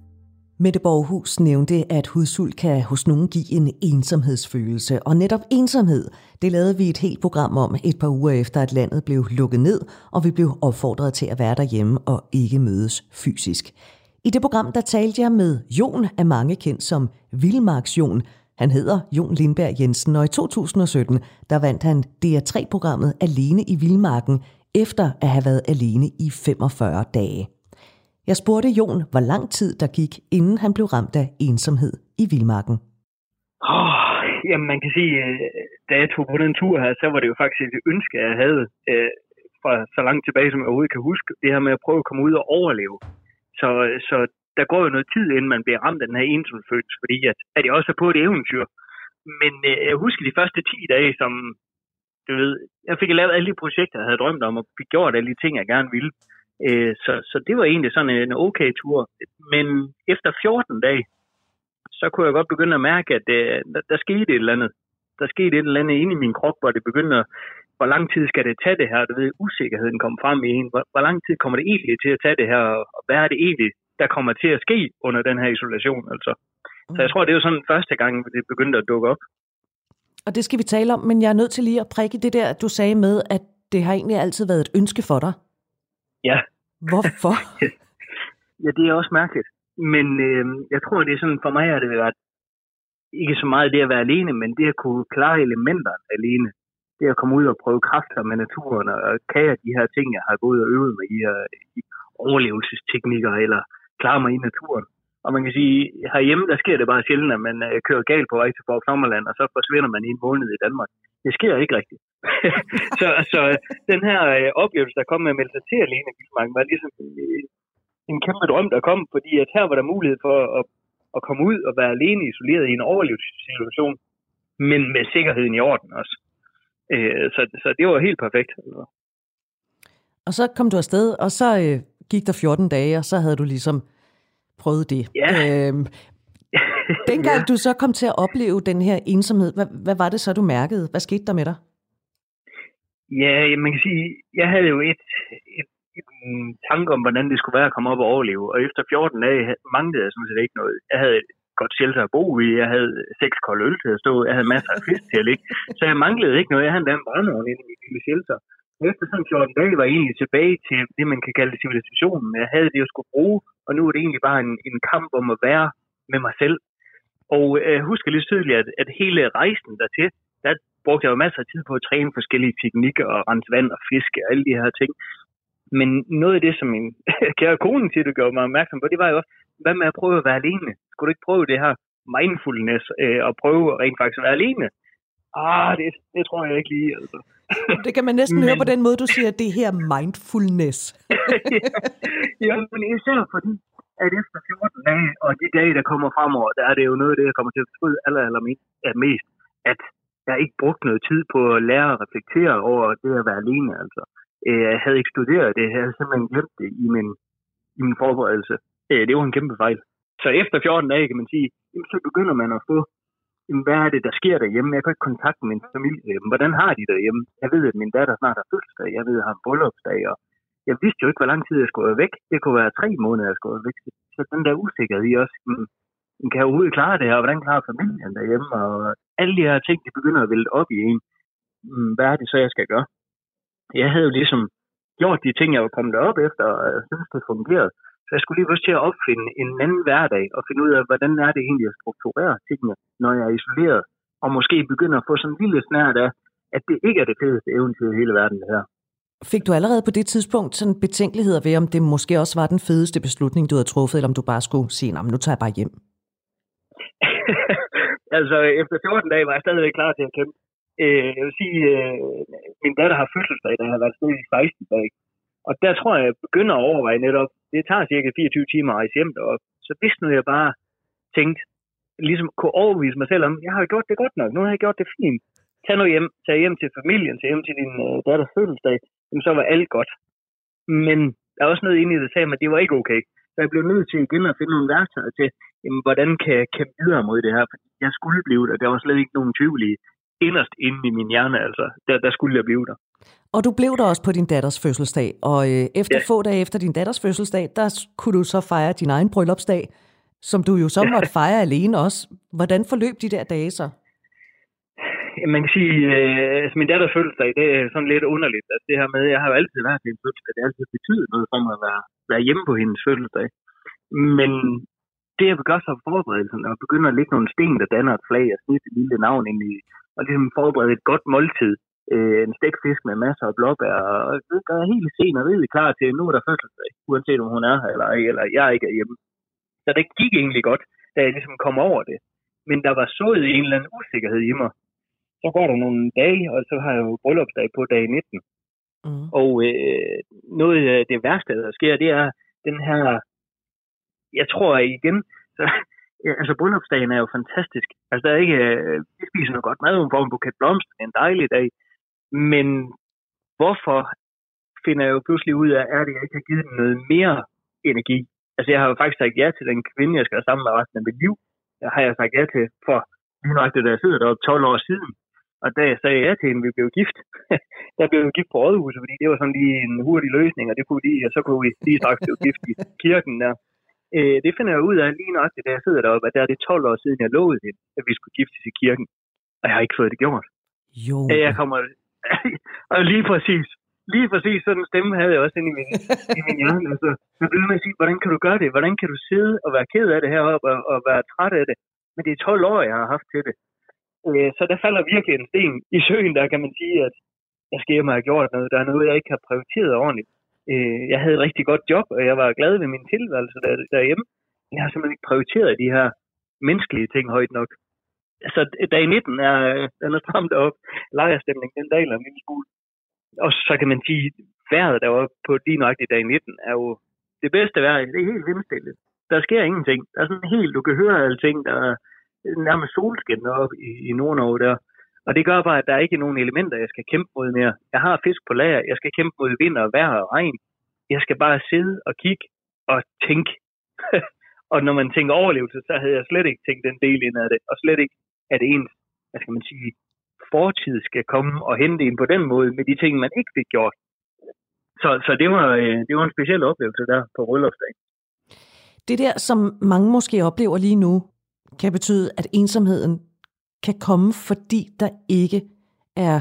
Mette Borghus nævnte, at hudsult kan hos nogen give en ensomhedsfølelse. Og netop ensomhed, det lavede vi et helt program om et par uger efter, at landet blev lukket ned, og vi blev opfordret til at være derhjemme og ikke mødes fysisk. I det program, der talte jeg med Jon, af mange kendt som Vildmarks Jon. Han hedder Jon Lindberg Jensen, og i 2017, der vandt han DR3-programmet Alene i Vildmarken, efter at have været alene i 45 dage. Jeg spurgte Jon, hvor lang tid der gik, inden han blev ramt af ensomhed i Vildmarken. Oh, jamen, man kan sige, øh, da jeg tog på den tur her, så var det jo faktisk et ønske, jeg havde øh, fra så langt tilbage, som jeg overhovedet kan huske. Det her med at prøve at komme ud og overleve. Så, så der går jo noget tid, inden man bliver ramt af den her ensomhedsfølelse, fordi at, at jeg også er på et eventyr. Men øh, jeg husker de første 10 dage, som, du ved, jeg fik lavet alle de projekter, jeg havde drømt om, og fik gjort alle de ting, jeg gerne ville. Øh, så, så det var egentlig sådan en okay tur. Men efter 14 dage, så kunne jeg godt begynde at mærke, at det, øh, der, der skete et eller andet. Der skete et eller andet inde i min krop, hvor det begyndte at, hvor lang tid skal det tage det her? Du ved, usikkerheden kommer frem i en. Hvor, hvor lang tid kommer det egentlig til at tage det her? Og hvad er det egentlig, der kommer til at ske under den her isolation? Altså. Så jeg tror, det er jo sådan første gang, det begyndte at dukke op. Og det skal vi tale om, men jeg er nødt til lige at prikke det der, du sagde med, at det har egentlig altid været et ønske for dig. Ja. Hvorfor? ja, det er også mærkeligt. Men øh, jeg tror, det er sådan, for mig har det været ikke så meget det at være alene, men det at kunne klare elementer alene. Det at komme ud og prøve kræfter med naturen og kære de her ting, jeg har gået og øvet mig i, uh, i overlevelsesteknikker eller klare mig i naturen. Og man kan sige, herhjemme, der sker det bare sjældent, at man øh, kører galt på vej til Borg Sommerland, og så forsvinder man i en måned i Danmark. Det sker ikke rigtigt. så, så øh, den her uh, oplevelse, der kom med at melde sig til alene var ligesom uh, en kæmpe drøm, der kom, fordi at her var der mulighed for at, at komme ud og være alene isoleret i en overlevelsessituation, men med sikkerheden i orden også. Uh, så, så det var helt perfekt. Og så kom du afsted, og så øh, gik der 14 dage, og så havde du ligesom prøvet det. Ja. Øhm, dengang ja. du så kom til at opleve den her ensomhed, hvad, hvad var det så, du mærkede? Hvad skete der med dig? Ja, man kan sige, jeg havde jo et, et, et tanke om, hvordan det skulle være at komme op og overleve. Og efter 14 dage manglede jeg sådan set ikke noget. Jeg havde et godt shelter at bo i, jeg havde seks kolde øl til at stå, jeg havde masser af fisk til at ligge. Så jeg manglede ikke noget. Jeg havde en brændeovn inde i mit lille shelter. Efter sådan 14 dage var jeg egentlig tilbage til det, man kan kalde civilisationen. Jeg havde det, jeg skulle bruge, og nu er det egentlig bare en, en kamp om at være med mig selv. Og øh, jeg husker lige tydeligt, at, at hele rejsen dertil, der brugte jeg jo masser af tid på at træne forskellige teknikker og rense vand og fiske og alle de her ting. Men noget af det, som min kære kone til, det gjorde mig opmærksom på, det var jo også, hvad med at prøve at være alene? Skulle du ikke prøve det her mindfulness øh, og prøve rent faktisk at være alene? Ah, det, det tror jeg ikke lige, altså. Det kan man næsten men... høre på den måde, du siger, det her mindfulness. ja, men især fordi, at efter 14 dage, og de dage, der kommer fremover, der er det jo noget af det, jeg kommer til at fortryde aller, aller mest, at jeg ikke brugt noget tid på at lære at reflektere over det at være alene. Altså. Øh, jeg havde ikke studeret det, jeg havde simpelthen glemt det i min, i min forberedelse. Øh, det var en kæmpe fejl. Så efter 14 dage, kan man sige, så begynder man at få jamen, hvad er det, der sker derhjemme? Jeg kan ikke kontakte min familie. Hvordan har de derhjemme? Jeg ved, at min datter snart har fødselsdag. Jeg ved, at jeg har en bryllupsdag. Og jeg vidste jo ikke, hvor lang tid jeg skulle være væk. Det kunne være tre måneder, jeg skulle være væk. Så den der usikkerhed i også, man kan overhovedet klare det her, og hvordan klarer familien derhjemme? Og alle de her ting, de begynder at vælte op i en. Hvad er det så, jeg skal gøre? Jeg havde jo ligesom gjort de ting, jeg var kommet op efter, og jeg synes, det fungerede. Så jeg skulle lige først til at opfinde en anden hverdag og finde ud af, hvordan er det egentlig at strukturere tingene, når jeg er isoleret. Og måske begynde at få sådan en lille snært af, at det ikke er det fedeste eventyr i hele verden, det her. Fik du allerede på det tidspunkt sådan betænkeligheder ved, om det måske også var den fedeste beslutning, du havde truffet, eller om du bare skulle sige, nej, nu tager jeg bare hjem? altså, efter 14 dage var jeg stadigvæk klar til at kæmpe. Øh, jeg vil sige, øh, min datter har fødselsdag, der har været stadig i 16 dage. Og der tror jeg, jeg begynder at overveje netop, det tager cirka 24 timer at rejse hjem derop. Så hvis nu jeg bare tænkte, ligesom kunne overbevise mig selv om, jeg har gjort det godt nok, nu har jeg gjort det fint. Tag nu hjem, tag hjem til familien, tag hjem til din øh, datters fødselsdag, jamen så var alt godt. Men der er også noget inde i det, der sagde mig, at det var ikke okay. Så jeg blev nødt til igen at finde nogle værktøjer til, jamen, hvordan kan jeg kæmpe videre mod det her? For jeg skulle blive der, der var slet ikke nogen tvivl i. inderst inde i min hjerne, altså. Der, der skulle jeg blive der. Og du blev der også på din datters fødselsdag, og øh, efter ja. få dage efter din datters fødselsdag, der kunne du så fejre din egen bryllupsdag, som du jo så måtte fejre alene også. Hvordan forløb de der dage så? Man kan sige, øh, altså min datters fødselsdag, det er sådan lidt underligt. Altså det her med, jeg har jo altid været til en fødselsdag, det har altid betydet noget for mig at være, være hjemme på hendes fødselsdag. Men det jeg gør så forberedelsen, og begynder at lægge nogle sten, der danner et flag og snit et lille navn ind i, og ligesom forberede et godt måltid, øh, en stegfisk med masser af blåbær, og det gør jeg helt sen og rigtig klar til, nu er der fødselsdag, uanset om hun er her eller ej, eller jeg ikke er hjemme. Så det gik egentlig godt, da jeg ligesom kom over det. Men der var sået en eller anden usikkerhed i mig. Så går der nogle dage, og så har jeg jo bryllupsdag på dag 19. Mm. Og øh, noget af det værste, der sker, det er den her, jeg tror igen, så, altså bryllupsdagen er jo fantastisk. Altså der er ikke, øh, vi spiser noget godt mad, en form buket blomster, en dejlig dag. Men hvorfor finder jeg jo pludselig ud af, at jeg ikke har givet den noget mere energi? Altså jeg har jo faktisk sagt ja til den kvinde, jeg skal have sammen med resten af mit liv. Det har jeg sagt ja til for lige nok det, der jeg sidder deroppe 12 år siden. Og da jeg sagde ja til hende, vi blev gift, der blev vi gift på rådhuset, fordi det var sådan lige en hurtig løsning, og det kunne de, og så kunne vi lige straks blive gift i kirken der. Øh, det finder jeg ud af lige nok, da jeg sidder deroppe, at der er det 12 år siden, jeg lovede hende, at vi skulle giftes i kirken. Og jeg har ikke fået det gjort. Jo. Jeg kommer, og lige præcis, lige præcis sådan en stemme havde jeg også inde i min, i min hjerne. Altså, jeg blev med at sige, hvordan kan du gøre det? Hvordan kan du sidde og være ked af det heroppe og, og være træt af det? Men det er 12 år, jeg har haft til det. Øh, så der falder virkelig en sten i søen, der kan man sige, at jeg skal hjem og have gjort noget. Der er noget, jeg ikke har prioriteret ordentligt. Øh, jeg havde et rigtig godt job, og jeg var glad ved min tilværelse der, derhjemme. Men jeg har simpelthen ikke prioriteret de her menneskelige ting højt nok. Så dag 19 er, den er stramt op. Lejerstemning, den daler en lille smule. Og så kan man sige, vejret der var på lige nøjagtigt i dag 19 er jo det bedste vejr. Det er helt vindstille. Der sker ingenting. Der er sådan helt, du kan høre alting. Der er nærmest solskin op i, i Nordnorge der. Og det gør bare, at der er ikke nogen elementer, jeg skal kæmpe mod mere. Jeg har fisk på lager. Jeg skal kæmpe mod vind og vejr og regn. Jeg skal bare sidde og kigge og tænke. og når man tænker overlevelse, så havde jeg slet ikke tænkt den del ind af det. Og slet ikke, at ens, hvad skal man sige, fortid skal komme og hente en på den måde med de ting, man ikke fik gjort. Så, så det, var, øh, det var en speciel oplevelse der på bryllupsdagen. Det der, som mange måske oplever lige nu, kan betyde, at ensomheden kan komme, fordi der ikke er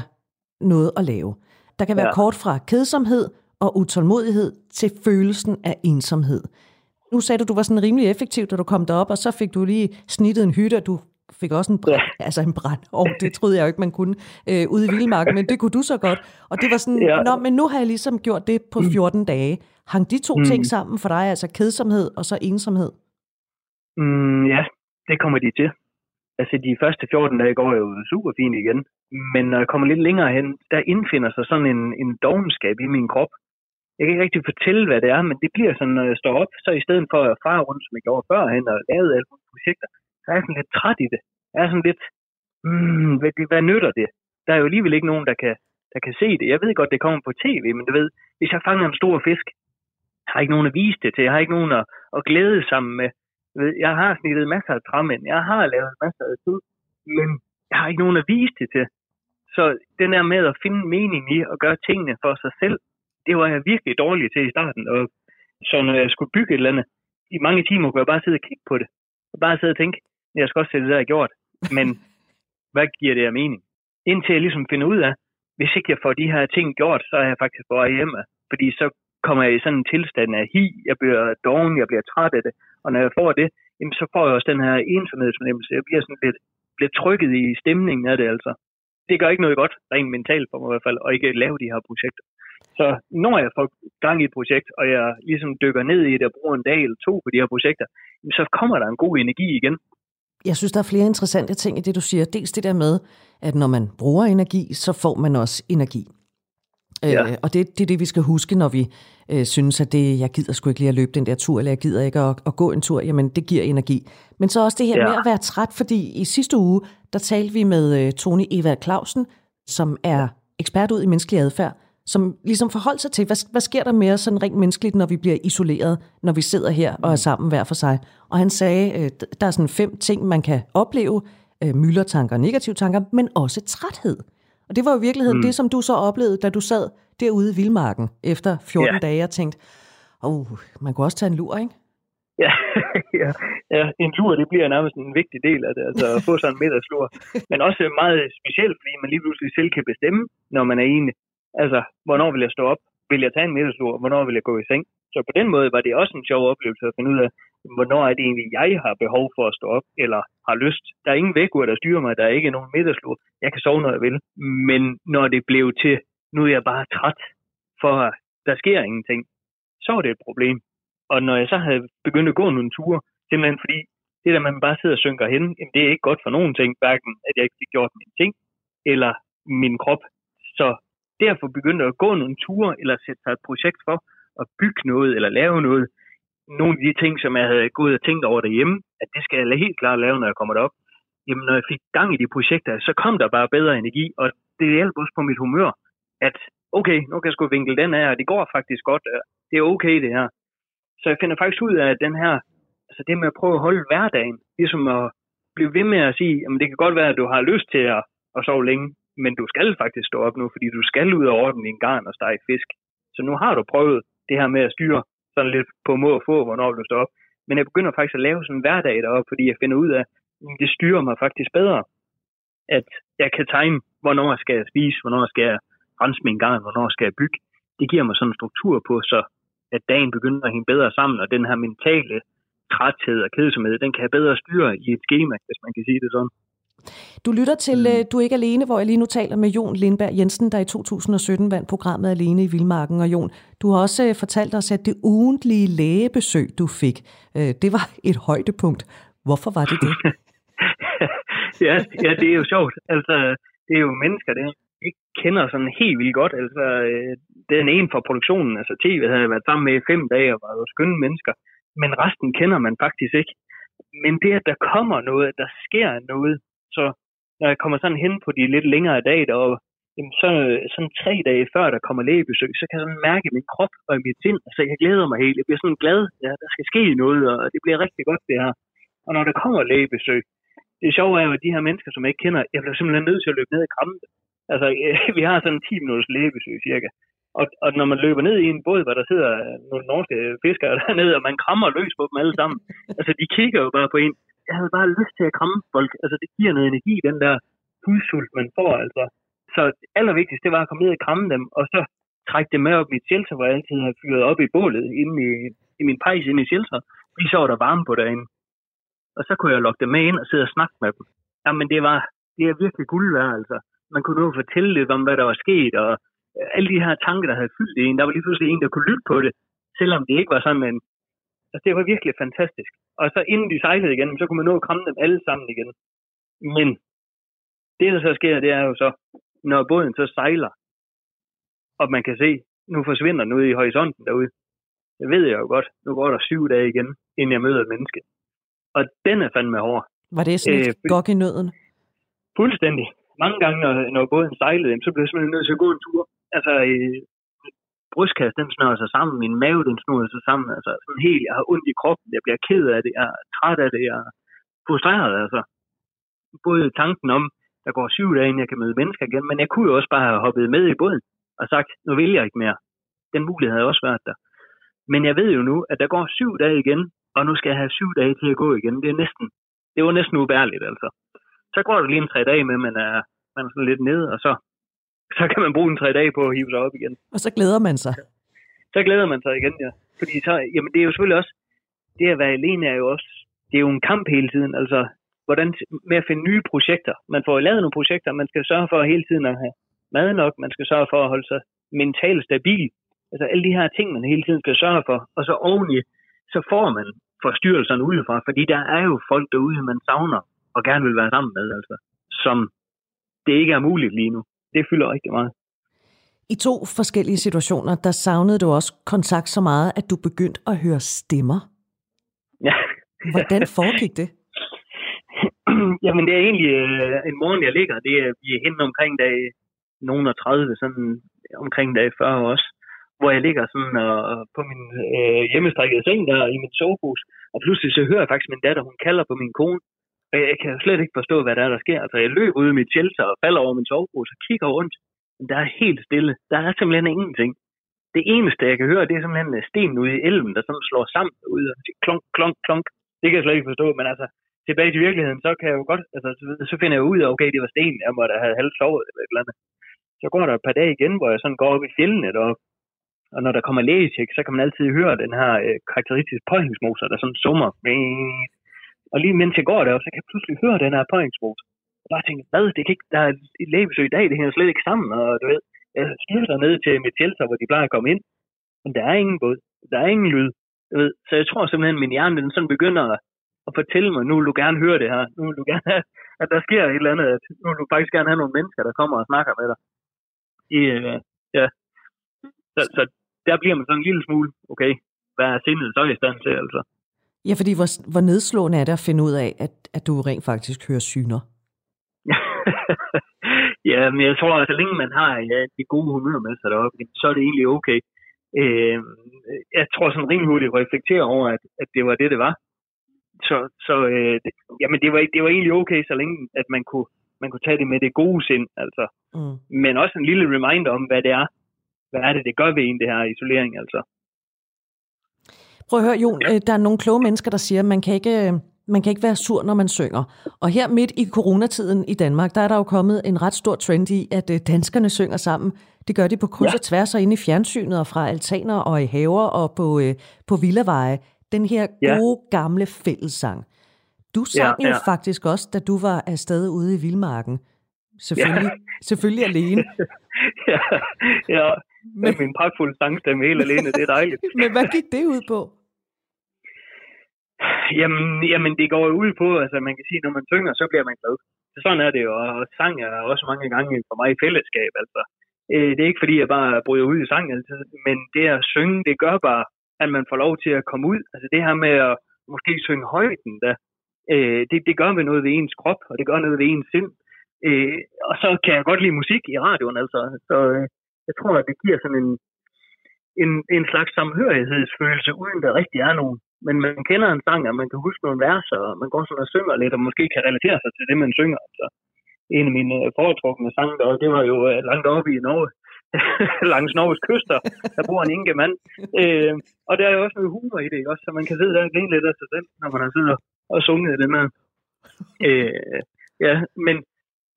noget at lave. Der kan være ja. kort fra kedsomhed og utålmodighed til følelsen af ensomhed. Nu sagde du, du var sådan rimelig effektiv, da du kom derop, og så fik du lige snittet en hytte, og du fik også en, brand, ja. altså en brand. Og det troede jeg jo ikke, man kunne øh, ude i Vildmarken, men det kunne du så godt. Og det var sådan, ja. Nå, men nu har jeg ligesom gjort det på 14 mm. dage. Hang de to mm. ting sammen for dig, altså kedsomhed og så ensomhed? Mm, ja, det kommer de til. Altså de første 14 dage går jo super fint igen. Men når jeg kommer lidt længere hen, der indfinder sig sådan en, en dogenskab i min krop. Jeg kan ikke rigtig fortælle, hvad det er, men det bliver sådan, når jeg står op, så i stedet for at fare rundt, som jeg gjorde førhen, og lavede alle projekter, så er jeg sådan lidt træt i det. Jeg er sådan lidt, mm, hvad, hvad nytter det? Der er jo alligevel ikke nogen, der kan, der kan se det. Jeg ved godt, det kommer på tv, men du ved, hvis jeg fanger en stor fisk, jeg har ikke nogen at vise det til, jeg har ikke nogen at, at glæde sammen med. Jeg, ved, jeg har snittet masser af træmænd, jeg har lavet masser af tid, men jeg har ikke nogen at vise det til. Så den der med at finde mening i at gøre tingene for sig selv, det var jeg virkelig dårlig til i starten. Og så når jeg skulle bygge et eller andet, i mange timer kunne jeg bare sidde og kigge på det. Og bare sidde og tænke, jeg skal også se det, der er gjort. Men hvad giver det af mening? Indtil jeg ligesom finder ud af, hvis ikke jeg får de her ting gjort, så er jeg faktisk på vej hjemme. Fordi så kommer jeg i sådan en tilstand af hi, jeg bliver doven, jeg bliver træt af det. Og når jeg får det, jamen, så får jeg også den her ensomhedsfornemmelse. Jeg bliver sådan lidt, lidt trykket i stemningen af det altså. Det gør ikke noget godt, rent mentalt for mig i hvert fald, at ikke lave de her projekter. Så når jeg får gang i et projekt, og jeg ligesom dykker ned i det og bruger en dag eller to på de her projekter, så kommer der en god energi igen. Jeg synes, der er flere interessante ting i det, du siger. Dels det der med, at når man bruger energi, så får man også energi. Øh, ja. Øh, og det, det er det, vi skal huske, når vi øh, synes, at det, jeg gider sgu ikke lige at løbe den der tur, eller jeg gider ikke at, at gå en tur, jamen det giver energi. Men så også det her ja. med at være træt, fordi i sidste uge, der talte vi med øh, Tony Eva Clausen, som er ekspert ud i menneskelig adfærd, som ligesom forholdt sig til, hvad, hvad sker der med os sådan rent menneskeligt, når vi bliver isoleret, når vi sidder her og er sammen hver for sig. Og han sagde, øh, der er sådan fem ting, man kan opleve, øh, myldretanker, negative tanker, men også træthed. Og det var jo i virkeligheden mm. det, som du så oplevede, da du sad derude i Vildmarken efter 14 ja. dage og tænkte, oh, man kunne også tage en lur, ikke? Ja, ja, ja, en lur, det bliver nærmest en vigtig del af det, altså at få sådan en middagslur. Men også meget specielt, fordi man lige pludselig selv kan bestemme, når man er enig. Altså, hvornår vil jeg stå op? Vil jeg tage en middagslur? Hvornår vil jeg gå i seng? Så på den måde var det også en sjov oplevelse at finde ud af, hvornår er det egentlig, jeg har behov for at stå op, eller har lyst. Der er ingen vægur, der styrer mig, der er ikke nogen middagslur. Jeg kan sove, når jeg vil. Men når det blev til, nu er jeg bare træt, for der sker ingenting, så var det et problem. Og når jeg så havde begyndt at gå nogle ture, simpelthen fordi det der, man bare sidder og synker hen, jamen det er ikke godt for nogen ting, hverken at jeg ikke fik gjort mine ting, eller min krop. Så derfor begyndte jeg at gå nogle ture, eller sætte sig et projekt for, at bygge noget, eller lave noget. Nogle af de ting, som jeg havde gået og tænkt over derhjemme, at det skal jeg helt klart lave, når jeg kommer derop. Jamen, når jeg fik gang i de projekter, så kom der bare bedre energi, og det hjalp også på mit humør, at okay, nu kan jeg sgu vinkle den her, og det går faktisk godt, det er okay det her. Så jeg finder faktisk ud af, at den her, altså det med at prøve at holde hverdagen, ligesom at blive ved med at sige, jamen det kan godt være, at du har lyst til at, at sove længe, men du skal faktisk stå op nu, fordi du skal ud og ordne din garn og stege fisk. Så nu har du prøvet det her med at styre sådan lidt på må og få, hvornår du står op. Men jeg begynder faktisk at lave sådan en hverdag deroppe, fordi jeg finder ud af, at det styrer mig faktisk bedre. At jeg kan time, hvornår skal jeg spise, hvornår skal jeg rense min garn, hvornår skal jeg bygge. Det giver mig sådan en struktur på, så at dagen begynder at hænge bedre sammen, og den her mentale træthed og kedsomhed, den kan jeg bedre styre i et schema, hvis man kan sige det sådan. Du lytter til mm. Du er ikke alene, hvor jeg lige nu taler med Jon Lindberg Jensen, der i 2017 vandt programmet Alene i Vildmarken. Og Jon, du har også øh, fortalt os, at det ugentlige lægebesøg, du fik, øh, det var et højdepunkt. Hvorfor var det det? ja, ja, det er jo sjovt. Altså, det er jo mennesker, det ikke kender sådan helt vildt godt. Altså, øh, den ene fra produktionen, altså TV, havde været sammen med i fem dage og var jo skønne mennesker. Men resten kender man faktisk ikke. Men det, at der kommer noget, at der sker noget, så når jeg kommer sådan hen på de lidt længere dage deroppe, jamen så sådan tre dage før der kommer lægebesøg, så kan jeg sådan mærke min krop og mit sind, altså jeg glæder mig helt, jeg bliver sådan glad, ja, der skal ske noget, og det bliver rigtig godt det her. Og når der kommer lægebesøg, det sjove er jo, at de her mennesker, som jeg ikke kender, jeg bliver simpelthen nødt til at løbe ned og kramme dem. Altså, vi har sådan 10 minutters lægebesøg cirka. Og, og når man løber ned i en båd, hvor der sidder nogle norske fiskere dernede, og man krammer løs på dem alle sammen, altså de kigger jo bare på en, jeg havde bare lyst til at kramme folk. Altså, det giver noget energi, den der hudsult, man får, altså. Så det allervigtigste, det var at komme ned og kramme dem, og så trække dem med op i mit shelter, hvor jeg altid havde fyret op i bålet inde i, i min pejs inde i shelter. Lige så var der varme på derinde. Og så kunne jeg lokke dem med ind og sidde og snakke med dem. Jamen, det var, det er virkelig guld værd, altså. Man kunne nu fortælle lidt om, hvad der var sket, og alle de her tanker, der havde fyldt i en. Der var lige pludselig en, der kunne lytte på det, selvom det ikke var sådan en, Altså, det var virkelig fantastisk. Og så inden de sejlede igen, så kunne man nå at kramme dem alle sammen igen. Men det, der så sker, det er jo så, når båden så sejler, og man kan se, nu forsvinder den ude i horisonten derude. Det ved jeg jo godt. Nu går der syv dage igen, inden jeg møder et menneske. Og den er fandme hård. Var det sådan et øh, gok i nøden? Fuldstændig. Mange gange, når, når båden sejlede, så blev jeg simpelthen nødt til at gå en tur. Altså, øh, brystkasse, den snører sig sammen, min mave, den snører sig sammen, altså sådan helt, jeg har ondt i kroppen, jeg bliver ked af det, jeg er træt af det, jeg er frustreret, altså. Både tanken om, der går syv dage, inden jeg kan møde mennesker igen, men jeg kunne jo også bare have hoppet med i båden og sagt, nu vil jeg ikke mere. Den mulighed havde også været der. Men jeg ved jo nu, at der går syv dage igen, og nu skal jeg have syv dage til at gå igen. Det er næsten, det var næsten ubærligt, altså. Så går det lige en tre dage med, man er, man er sådan lidt nede, og så så kan man bruge en tre dage på at hive sig op igen. Og så glæder man sig. Så glæder man sig igen, ja. Fordi så, jamen det er jo selvfølgelig også, det at være alene er jo også, det er jo en kamp hele tiden, altså hvordan, med at finde nye projekter. Man får lavet nogle projekter, man skal sørge for hele tiden at have mad nok, man skal sørge for at holde sig mentalt stabil. Altså alle de her ting, man hele tiden skal sørge for. Og så oveni, så får man forstyrrelserne udefra, fordi der er jo folk derude, man savner og gerne vil være sammen med, altså, som det ikke er muligt lige nu det fylder rigtig meget. I to forskellige situationer, der savnede du også kontakt så meget, at du begyndte at høre stemmer. Ja. Hvordan foregik det? Jamen, det er egentlig øh, en morgen, jeg ligger. Det er, vi er hen omkring dag nogen og 30, sådan omkring dag 40 også, hvor jeg ligger sådan og, på min øh, hjemmestrikkede seng der i mit sovehus, og pludselig så hører jeg faktisk min datter, hun kalder på min kone, og jeg kan jo slet ikke forstå, hvad der er, der sker. Altså, jeg løber ud i mit shelter og falder over min sovepose og kigger rundt. Men der er helt stille. Der er simpelthen ingenting. Det eneste, jeg kan høre, det er simpelthen øh, sten ude i elven, der sådan slår sammen ud og siger klonk, klonk, klonk. Det kan jeg slet ikke forstå, men altså, tilbage til virkeligheden, så kan jeg jo godt, altså, så finder jeg ud af, okay, det var sten, jeg måtte have halvt sovet eller et eller andet. Så går der et par dage igen, hvor jeg sådan går op i fjellene deroppe, og når der kommer lægetjek, så kan man altid høre den her øh, karakteristiske påhængsmotor, der sådan summer. Og lige mens jeg går der, så kan jeg pludselig høre den her påhængsmotor. Og bare tænke, hvad, det kan ikke, der er et lægebesøg i dag, det hænger slet ikke sammen, og du ved, jeg styrter ned til mit shelter, hvor de plejer at komme ind, men der er ingen båd, der er ingen lyd, du ved. Så jeg tror simpelthen, at min hjerne, den sådan begynder at fortælle mig, nu vil du gerne høre det her, nu vil du gerne have, at der sker et eller andet, at nu vil du faktisk gerne have nogle mennesker, der kommer og snakker med dig. I, øh, ja. Så, så der bliver man sådan en lille smule, okay, hvad er sindet så i stand til, altså? Ja, fordi hvor, hvor nedslående er det at finde ud af, at, at du rent faktisk hører syner? ja, men jeg tror, at så længe man har ja, de gode humør med sig deroppe, så er det egentlig okay. Øh, jeg tror sådan rimelig hurtigt at reflektere over, at, at det var det, det var. Så, så øh, det, jamen det var, det var egentlig okay, så længe at man kunne, man kunne tage det med det gode sind, altså. Mm. Men også en lille reminder om, hvad det er, hvad er det, det gør ved en, det her isolering, altså. Prøv at høre, Jon, ja. Øh, der er nogle kloge mennesker, der siger, at man kan ikke... Øh, man kan ikke være sur, når man synger. Og her midt i coronatiden i Danmark, der er der jo kommet en ret stor trend i, at øh, danskerne synger sammen. Det gør de på kryds ja. og tværs og inde i fjernsynet og fra altaner og i haver og på, øh, på villaveje. Den her gode, ja. gamle fællessang. Du sang ja, ja. jo faktisk også, da du var afsted ude i Vildmarken. Selvfølgelig, ja. selvfølgelig alene. ja, ja. Men, min pragtfulde sangstemme helt alene, det er dejligt. Men hvad gik det ud på? Jamen, jamen, det går jo ud på, altså man kan sige, når man synger, så bliver man glad. Så sådan er det jo, og sang er også mange gange for mig i fællesskab, altså. Øh, det er ikke fordi, jeg bare bryder ud i sang altid, men det at synge, det gør bare, at man får lov til at komme ud. Altså det her med at måske synge højden, da, øh, det, det gør med noget ved ens krop, og det gør noget ved ens sind. Øh, og så kan jeg godt lide musik i radioen, altså. Så øh, jeg tror, at det giver sådan en, en, en slags samhørighedsfølelse, uden der rigtig er nogen. Men man kender en sang, og man kan huske nogle vers, og man går sådan og synger lidt, og måske kan relatere sig til det, man synger. Altså, en af mine øh, foretrukne sange, der, det var jo øh, langt oppe i Norge, langs Norges kyster, der bor en enke mand. Øh, og der er jo også noget humor i det, også, så man kan sidde der og grine lidt af sig selv, når man har siddet og sunget den med. Øh, ja, men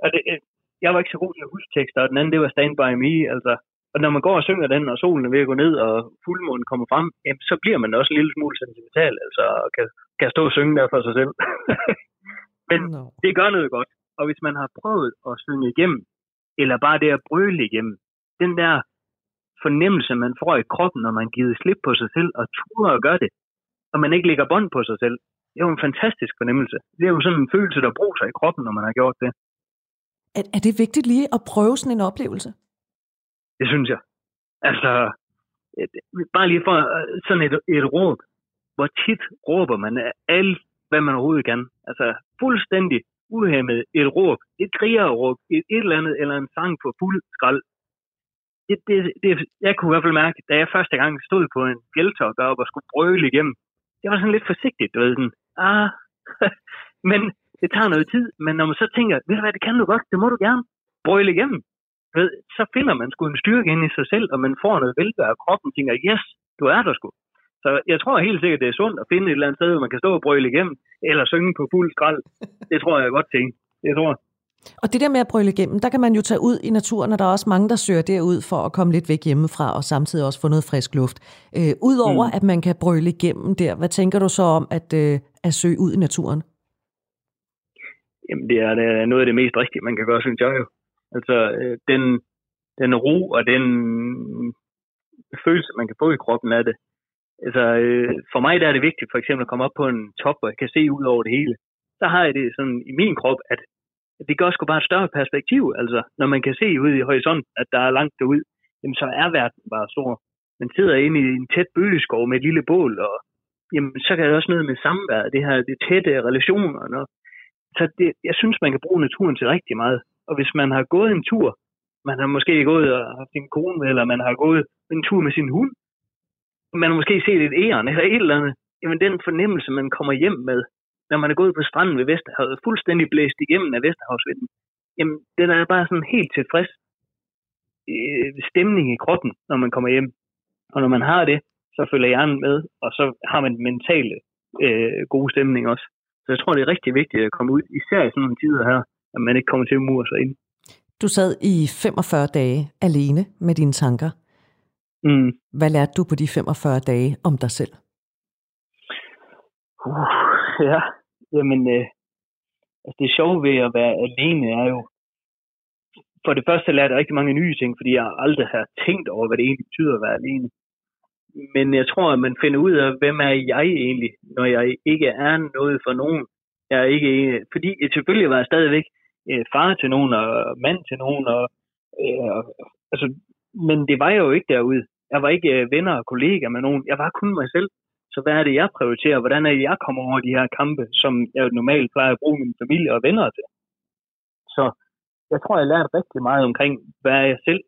og det, øh, jeg var ikke så god til at huske tekster, og den anden, det var Stand By Me, altså. Og når man går og synger den, og solen er ved at gå ned, og fuldmånen kommer frem, jamen, så bliver man også en lille smule sentimental, altså, og kan, kan stå og synge der for sig selv. Men no. det gør noget godt. Og hvis man har prøvet at synge igennem, eller bare det at brøle igennem, den der fornemmelse, man får i kroppen, når man giver slip på sig selv, og turer og gør det, og man ikke lægger bånd på sig selv, det er jo en fantastisk fornemmelse. Det er jo sådan en følelse, der bruger sig i kroppen, når man har gjort det. Er, er det vigtigt lige at prøve sådan en oplevelse? Det synes jeg. Altså, et, bare lige for øh, sådan et, et råd. Hvor tit råber man alt, hvad man overhovedet kan. Altså, fuldstændig uhemmet et råb. Et krigerråb. Et, et eller andet, eller en sang på fuld skrald. Det, det, det, jeg kunne i hvert fald mærke, da jeg første gang stod på en fjeldtop og skulle brøle igennem. Det var sådan lidt forsigtigt, du ved, sådan, ah, men det tager noget tid, men når man så tænker, ved du hvad, det kan du godt, det må du gerne, brøle igennem, ved, så finder man sgu en styrke ind i sig selv, og man får noget velvære, og kroppen tænker, yes, du er der sgu. Så jeg tror helt sikkert, det er sundt at finde et eller andet sted, hvor man kan stå og brøle igennem, eller synge på fuld skrald. Det tror jeg godt til. Det tror jeg. Og det der med at brøle igennem, der kan man jo tage ud i naturen, og der er også mange, der søger derud for at komme lidt væk hjemmefra, og samtidig også få noget frisk luft. Øh, Udover mm. at man kan brøle igennem der, hvad tænker du så om at, øh, at søge ud i naturen? Jamen, det er, det er noget af det mest rigtige, man kan gøre, synes jeg jo. Altså, øh, den, den ro og den følelse, man kan få i kroppen af det. Altså, øh, for mig der er det vigtigt for eksempel at komme op på en top, hvor jeg kan se ud over det hele. Så har jeg det sådan i min krop, at det gør sgu bare et større perspektiv. Altså, når man kan se ud i horisonten, at der er langt derud, jamen, så er verden bare stor. Man sidder inde i en tæt bøgeskov med et lille bål, og jamen, så kan det også noget med samvær, det her det tætte relationer. Og så det, jeg synes, man kan bruge naturen til rigtig meget. Og hvis man har gået en tur, man har måske gået og haft sin kone med, eller man har gået en tur med sin hund, man har måske set et æren eller et eller andet, jamen den fornemmelse, man kommer hjem med, når man er gået på stranden ved Vesterhavet, fuldstændig blæst igennem af Vesterhavsvinden, jamen, den er bare sådan helt tilfreds øh, stemning i kroppen, når man kommer hjem. Og når man har det, så følger hjernen med, og så har man mentale øh, gode stemning også. Så jeg tror, det er rigtig vigtigt at komme ud, især i sådan nogle tider her, at man ikke kommer til at mure sig ind. Du sad i 45 dage alene med dine tanker. Mm. Hvad lærte du på de 45 dage om dig selv? Uh, ja, jamen, øh, altså det sjove ved at være alene er jo, for det første lærte jeg rigtig mange nye ting, fordi jeg aldrig har tænkt over, hvad det egentlig betyder at være alene. Men jeg tror, at man finder ud af, hvem er jeg egentlig, når jeg ikke er noget for nogen. Jeg er ikke, fordi selvfølgelig var jeg stadigvæk øh, far til nogen, og mand til nogen, og, øh, altså, men det var jeg jo ikke derude. Jeg var ikke øh, venner og kollegaer med nogen. Jeg var kun mig selv. Så hvad er det, jeg prioriterer? Hvordan er det, jeg kommer over de her kampe, som jeg normalt plejer at bruge min familie og venner til? Så jeg tror, jeg har lært rigtig meget omkring, hvad er jeg selv,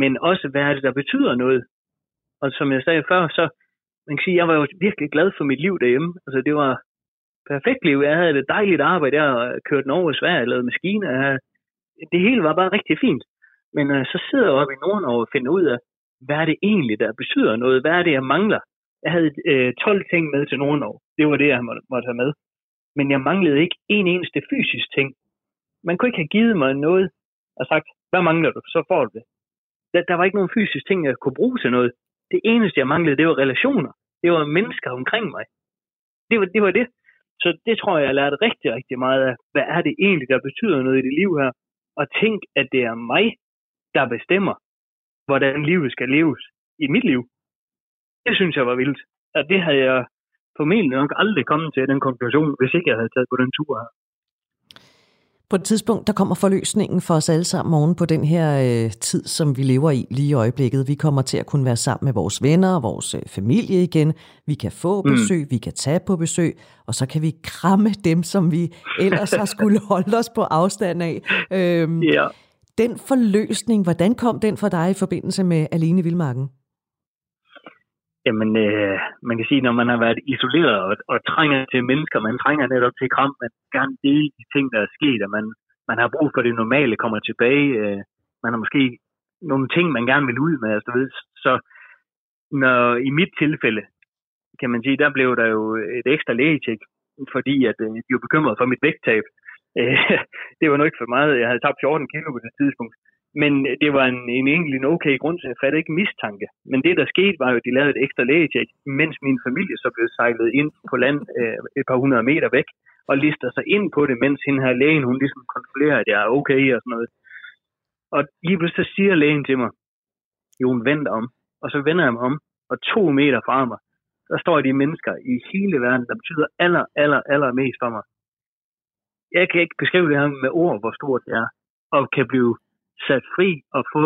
men også, hvad er det, der betyder noget. Og som jeg sagde før, så man kan sige, jeg var jo virkelig glad for mit liv derhjemme. Altså, det var perfekt liv. Jeg havde et dejligt arbejde der, kørte den over i Sverige, lavede maskiner. Det hele var bare rigtig fint. Men øh, så sidder jeg oppe i Norden og finder ud af, hvad er det egentlig, der betyder noget? Hvad er det, jeg mangler? Jeg havde øh, 12 ting med til Nordnorge. Det var det, jeg måtte, måtte have med. Men jeg manglede ikke en eneste fysisk ting man kunne ikke have givet mig noget og sagt, hvad mangler du? Så får du det. Der, der var ikke nogen fysisk ting, jeg kunne bruge til noget. Det eneste, jeg manglede, det var relationer. Det var mennesker omkring mig. Det var det. Var det. Så det tror jeg, jeg lærte rigtig, rigtig meget af. Hvad er det egentlig, der betyder noget i det liv her? Og tænk, at det er mig, der bestemmer, hvordan livet skal leves i mit liv. Det synes jeg var vildt. Og det havde jeg formentlig nok aldrig kommet til den konklusion, hvis ikke jeg havde taget på den tur her. På et tidspunkt, der kommer forløsningen for os alle sammen morgen på den her øh, tid, som vi lever i lige i øjeblikket. Vi kommer til at kunne være sammen med vores venner og vores øh, familie igen. Vi kan få mm. besøg, mm. vi kan tage på besøg, og så kan vi kramme dem, som vi ellers har skulle holde os på afstand af. Øhm, ja. Den forløsning, hvordan kom den for dig i forbindelse med Alene Vildmarken? Jamen, øh, man kan sige, når man har været isoleret og, og trænger til mennesker, man trænger netop til kram, man gerne dele de ting, der er sket, og man, man har brug for det normale kommer tilbage. Øh, man har måske nogle ting, man gerne vil ud med. Altså, ved, så når, i mit tilfælde, kan man sige, der blev der jo et ekstra lægetjek, fordi at, øh, de var bekymrede for mit vægttab. Øh, det var nok ikke for meget. Jeg havde tabt 14 kilo på det tidspunkt. Men det var en, en egentlig en okay grund til, at jeg ikke mistanke. Men det, der skete, var jo, at de lavede et ekstra lægetjek, mens min familie så blev sejlet ind på land øh, et par hundrede meter væk, og lister sig ind på det, mens hende her lægen, hun ligesom kontrollerer, at jeg er okay og sådan noget. Og lige pludselig så siger lægen til mig, Jon, vent om. Og så vender jeg mig om, og to meter fra mig, der står de mennesker i hele verden, der betyder aller, aller, aller mest for mig. Jeg kan ikke beskrive det her med ord, hvor stort det er, og kan blive sat fri og få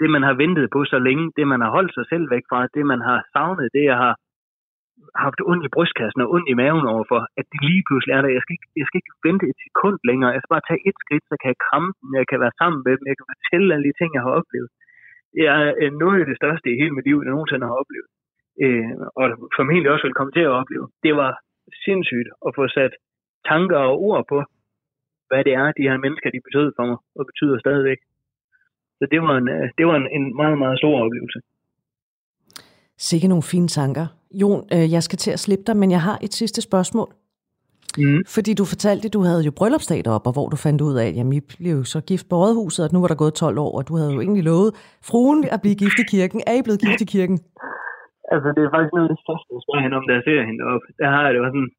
det, man har ventet på så længe, det, man har holdt sig selv væk fra, det, man har savnet, det, jeg har haft ondt i brystkassen og ondt i maven overfor, at det lige pludselig er der. Jeg skal, ikke, jeg skal ikke vente et sekund længere. Jeg skal bare tage et skridt, så kan jeg kramme dem, jeg kan være sammen med dem, jeg kan fortælle alle de ting, jeg har oplevet. Det er øh, noget af det største i hele mit liv, jeg nogensinde har oplevet. Øh, og formentlig også vil komme til at opleve. Det var sindssygt at få sat tanker og ord på, hvad det er, de her mennesker, de betød for mig, og betyder stadigvæk. Så det var en, øh, det var en, en meget, meget stor oplevelse. Sikke nogle fine tanker. Jon, øh, jeg skal til at slippe dig, men jeg har et sidste spørgsmål. Mm. Fordi du fortalte, at du havde jo bryllupsdag op, og hvor du fandt ud af, at jamen, I blev så gift på rådhuset, at nu var der gået 12 år, og du havde jo egentlig lovet fruen at blive gift i kirken. Er I blevet gift i kirken? Altså, det er faktisk noget af det første, jeg spørger hende om, da jeg ser hende op. Der har jeg det var sådan,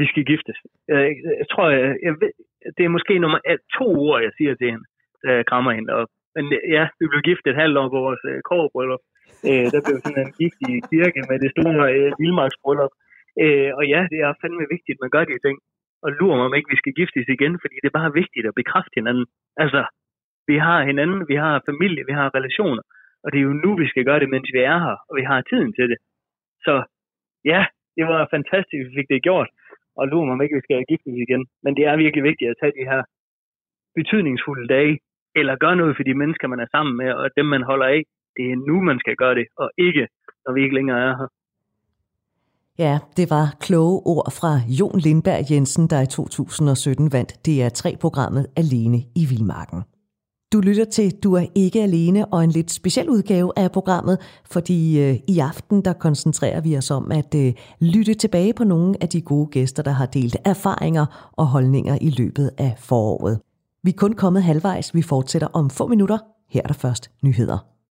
vi skal giftes. Jeg, jeg tror, jeg, jeg ved, det er måske nummer to ord, jeg siger til hende, da jeg krammer hende op. Men øh, ja, vi blev gift et halvt år på vores øh, kårbryllup. Øh, der blev sådan en gift i kirke med det store øh, vildmarksbryllup. Øh, og ja, det er fandme vigtigt, at man gør de ting. Og lurer mig om ikke, vi skal giftes igen, fordi det er bare vigtigt at bekræfte hinanden. Altså, vi har hinanden, vi har familie, vi har relationer. Og det er jo nu, vi skal gøre det, mens vi er her, og vi har tiden til det. Så ja, det var fantastisk, at vi fik det gjort og lurer mig om ikke, vi skal giftes igen. Men det er virkelig vigtigt at tage de her betydningsfulde dage, eller gøre noget for de mennesker, man er sammen med, og dem, man holder af. Det er nu, man skal gøre det, og ikke, når vi ikke længere er her. Ja, det var kloge ord fra Jon Lindberg Jensen, der i 2017 vandt DR3-programmet Alene i Vildmarken. Du lytter til Du er ikke alene og en lidt speciel udgave af programmet, fordi øh, i aften der koncentrerer vi os om at øh, lytte tilbage på nogle af de gode gæster, der har delt erfaringer og holdninger i løbet af foråret. Vi er kun kommet halvvejs, vi fortsætter om få minutter. Her er der først nyheder.